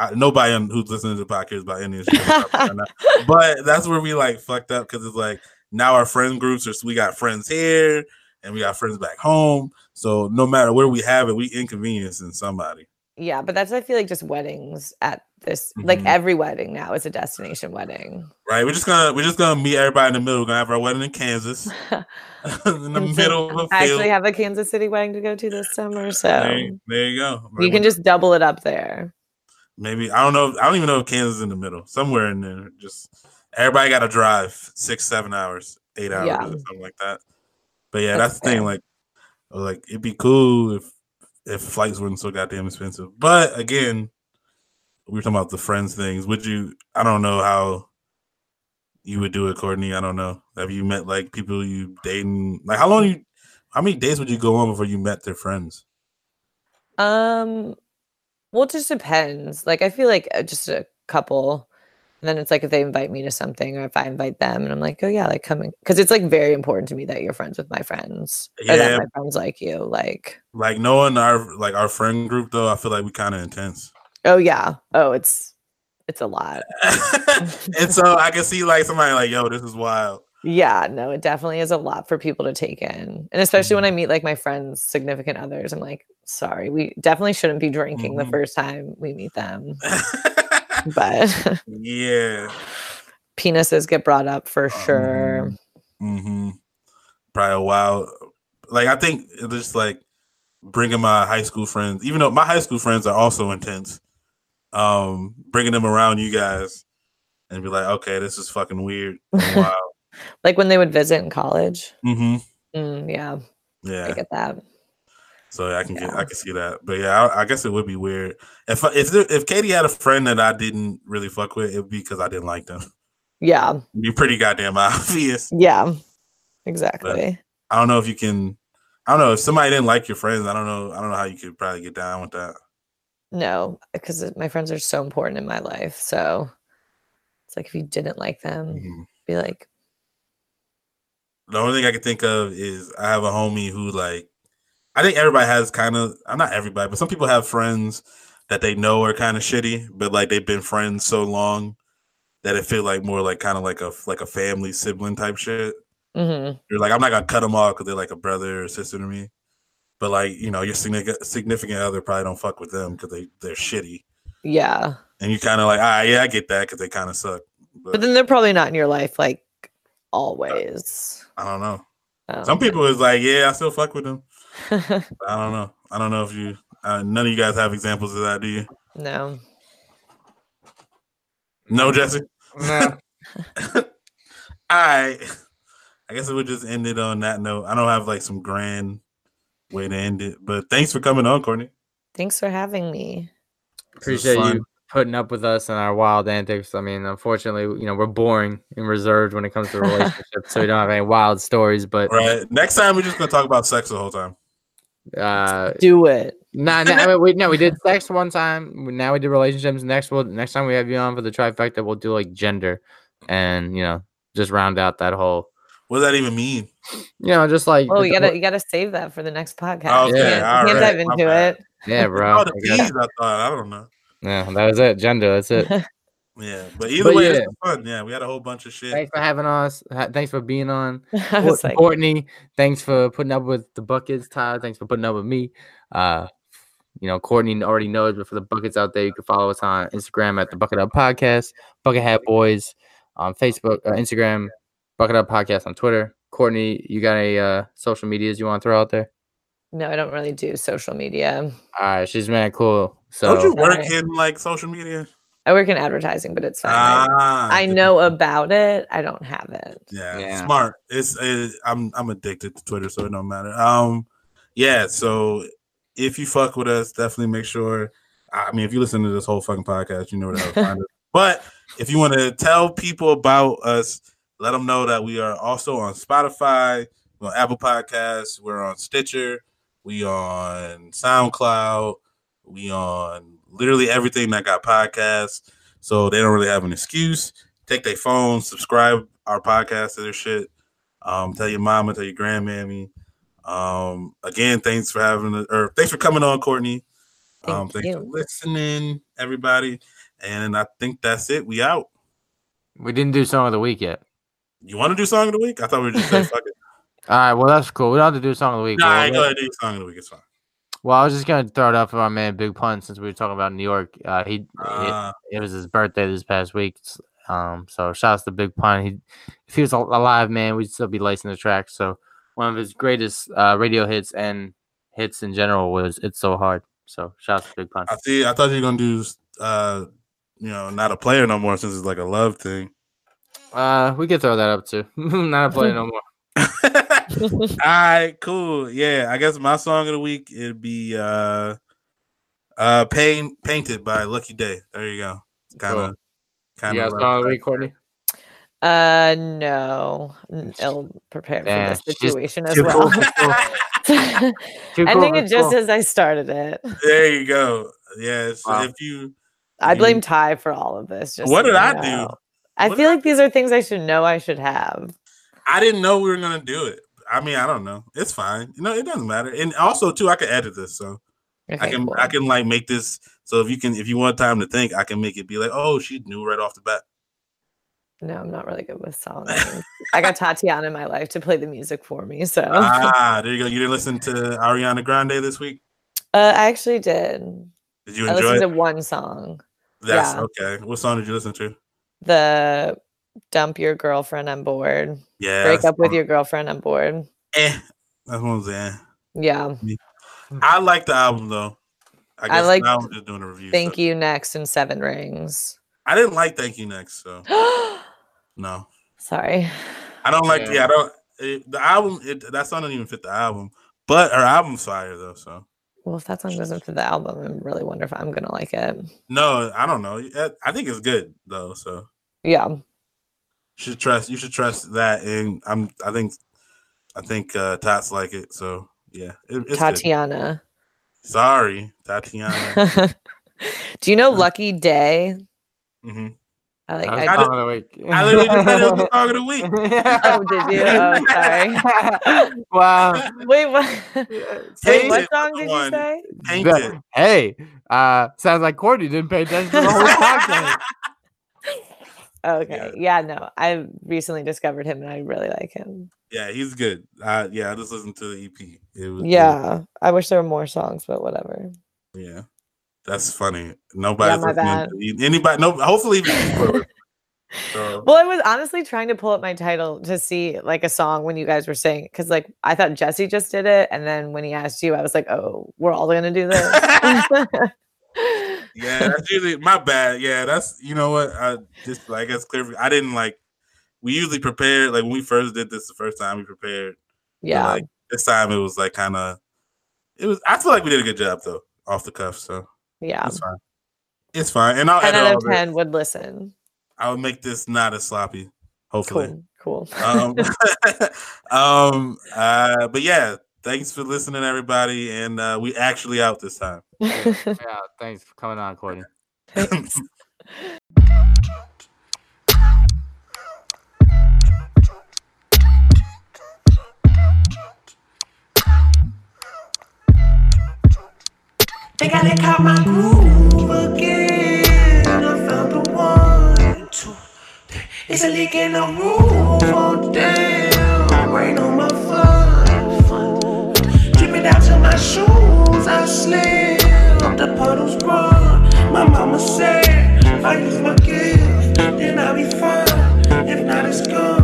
I, nobody who's listening to the podcast about any of this shit, right now. but that's where we like fucked up because it's like now our friend groups are we got friends here and we got friends back home. So no matter where we have it, we inconveniencing somebody. yeah, but that's I feel like just weddings at this like mm-hmm. every wedding now is a destination wedding. Right? We're just gonna we're just gonna meet everybody in the middle. We're gonna have our wedding in Kansas, in the middle of a I field. actually have a Kansas City wedding to go to this summer, so there, there you go. you can just double it up there. maybe I don't know. I don't even know if Kansas is in the middle. Somewhere in there. Just everybody got to drive six, seven hours, eight hours, Yeah. or something like that. But yeah, That's that's, the thing. Like, like it'd be cool if if flights weren't so goddamn expensive. But again, we were talking about the friends things. Would you? I don't know how you would do it, Courtney. I don't know. Have you met like people you dating? Like, how long you? How many days would you go on before you met their friends? Um, well, it just depends. Like, I feel like uh, just a couple. And then it's like if they invite me to something, or if I invite them, and I'm like, oh yeah, like coming, because it's like very important to me that you're friends with my friends, or that my friends like you. Like, Like knowing our like our friend group though, I feel like we kind of intense. Oh yeah, oh it's it's a lot. and so I can see like somebody like, yo, this is wild. Yeah, no, it definitely is a lot for people to take in, and especially when I meet like my friends' significant others. I'm like, sorry, we definitely shouldn't be drinking Mhm. the first time we meet them, but yeah. penises get brought up for sure. Mm-hmm. Probably a while. Like I think it's just like bringing my high school friends, even though my high school friends are also intense. Um, bringing them around you guys and be like, okay, this is fucking weird. wild. Like when they would visit in college. hmm Mm, yeah, I Yeah. get that. So I can get, I can see that, but yeah, I, I guess it would be weird if if there, if Katie had a friend that I didn't really fuck with, it would be because I didn't like them. Yeah, It'd be pretty goddamn obvious. yeah, exactly. I don't know if you can. I don't know if somebody didn't like your friends. I don't know. I don't know how you could probably get down with that. No, because my friends are so important in my life. So it's like if you didn't like them, Mhm. be like, the only thing I can think of is I have a homie who like I think everybody has kind of I'm not everybody, but some people have friends that they know are kind of shitty, but like they've been friends so long that it feel like more like kind of like a like a family sibling type shit. hmm You're like I'm not gonna cut them off because they're like a brother or sister to me, but like you know your significant significant other probably don't fuck with them because they they're shitty, Yeah. and you kind of like ah yeah I get that because they kind of suck, but, But then they're probably not in your life like always. I don't know. Um, Some people is like yeah I still fuck with them. I don't know. I don't know if you uh, none of you guys have examples of that, do you? no. No, Jesse. No. I I guess it would just end it on that note. I don't have like some grand way to end it, but thanks for coming on, Courtney. Thanks for having me. Appreciate you putting up with us and our wild antics. I mean, unfortunately, you know, we're boring and reserved when it comes to relationships, so we don't have any wild stories. But Right. Next time we're just gonna talk about sex the whole time. uh, Do it. nah, nah, I mean, we no, we did sex one time. Now we did relationships. Next, we'll next time we have you on for the trifecta, we'll do like gender, and you know, just round out that whole, What does that even mean? you know, just like Oh, you gotta you gotta save that for the next podcast. Okay, you can't, all you can't right, dive into bad. it. yeah, bro. Oh, the I guess- bees, I thought. I don't know. yeah, that was it. Gender. That's it. Yeah, but either But way, yeah. it's fun. Yeah, we had a whole bunch of shit. Thanks for having us. Thanks for being on. I was like, Courtney, thanks for putting up with the buckets. Tyler, thanks for putting up with me. Uh, you know, Courtney already knows, but for the buckets out there, you can follow us on Instagram at the Bucket Up Podcast, Bucket Hat Boys on Facebook, uh, Instagram, Bucket Up Podcast on Twitter. Courtney, you got any uh, social medias you want to throw out there? no, I don't really do social media. All right, she's man cool. So Don't you work Sorry. in like social media? I work in advertising, but it's fine. I- Ah, I know about it. I don't have it. Yeah, Yeah. smart. It's, it, I'm I'm addicted to Twitter, so it don't matter. Um, yeah. So if you fuck with us, definitely make sure. I mean, if you listen to this whole fucking podcast, you know where to find us. But if you want to tell people about us, let them know that we are also on Spotify, we're on Apple Podcasts, we're on Stitcher, we on SoundCloud, we on literally everything that got podcasts. So they don't really have an excuse. Take their phone, subscribe our podcast to their shit. Um, tell your mama, tell your grandmammy. Um, again, thanks for having or thanks for coming on, Courtney. um, Thank thanks for you. listening, everybody. And I think that's it. We out. we didn't do song of the week yet. You want to do song of the week? I thought we were just saying fuck it. All right, well that's cool. We don't have to do song of the week. Nah, I ain't gonna do song of the week. It's fine. Well, I was just gonna throw it up for our man Big Pun since we were talking about New York. Uh, he, Uh, it, it was his birthday this past week. Um, so shouts to Big Pun. He, if he was al- alive, man, we'd still be lacing the track. So one of his greatest uh, radio hits and hits in general was "It's So Hard." So shouts to Big Pun. I see. I thought you were gonna do, uh, you know, not a player no more since it's like a love thing. Uh, we could throw that up too. Not a play no more. All right, cool. Yeah, I guess my song of the week it'd be uh uh Pain Painted by Lucky Daye. There you go. Kind of Cool. kind of a song of the week, Courtney? Uh, no, N- ill prepared for Damn, this situation as well. cool. I think it just cool. as I started it. there you go. Yes. Wow. If you I You- blame Ty for all of this. Just What so did you I do? I What feel I like these are things I should know I should have. I didn't know we were gonna do it. I mean, I don't know. It's fine. You know, it doesn't matter. And also too, I can edit this, so I can cool. I can like make this so if you can if you want time to think, I can make it be like, oh, she knew right off the bat. No, I'm not really good with songs. I got Tatiana in my life to play the music for me. So ah, there you go. You didn't listen to Ariana Grande this week? Uh, I actually did. Did you I enjoy listened it? to one song, That's yeah. okay. What song did you listen to? The "Dump Your Girlfriend on Board," Yeah. break up with your girlfriend on board. Eh, that's one of the. eh. Yeah, I like the album though. I I guess like now I'm just doing a review. thank so- you next and Seven Rings. I didn't like Thank You Next, so no. Sorry. I don't like. Yeah. Yeah, I don't. It, the album. It, that song don't even fit the album, but her album's fire though. So Well, if that song doesn't fit the album, I'm really wonder if I'm gonna like it. no, I don't know. I- I think it's good though. So Yeah, you should trust. You should trust that, and I'm. I think. I think uh Tots like it. So yeah, it, it's good. Tatiana. Sorry, Tatiana. Do you know Lucky Daye? hmm I like. That was I, song of the week. I literally just said it was the song of the week. oh, did you? Oh, sorry. wow. Wait, what? Wait, what song did the you one. say? Tainted. Hey, uh, sounds like Courtney didn't pay attention to the whole podcast. Okay. Yeah. no. I recently discovered him and I really like him. Yeah, he's good. Uh, yeah, I just listened to the EP. It was, Yeah. I wish there were more songs, but whatever. yeah. That's funny. Nobody's my bad. anybody. No, hopefully even people are listening. So, Well, I was honestly trying to pull up my title to see like a song when you guys were saying because like I thought Jesse just did it, and then when he asked you, I was like, oh, we're all gonna do this. yeah, that's usually my bad. Yeah, that's you know what. I just like it's clear. I didn't like. We usually prepared like when we first did this the first time we prepared. but, yeah. like this time it was like kind of. It was. I feel like we did a good job though, off the cuff. So yeah. it's fine. It's fine, and I'll Ten edit out all of this. ten would listen. I'll make this not as sloppy. Hopefully. Cool. Cool. um, um, uh, but yeah, thanks for listening, everybody, and uh, we actually out this time. Yeah, thanks for coming on, Courtney. Thanks. Think I done caught my groove again. I found the one, two, three. It's a leak in the roof. Oh damn, rain on my fun, fun. Dripping down to my shoes. I slip, the puddles run. My mama said, if I use my gift, then I'll be fine. If not, it's gone.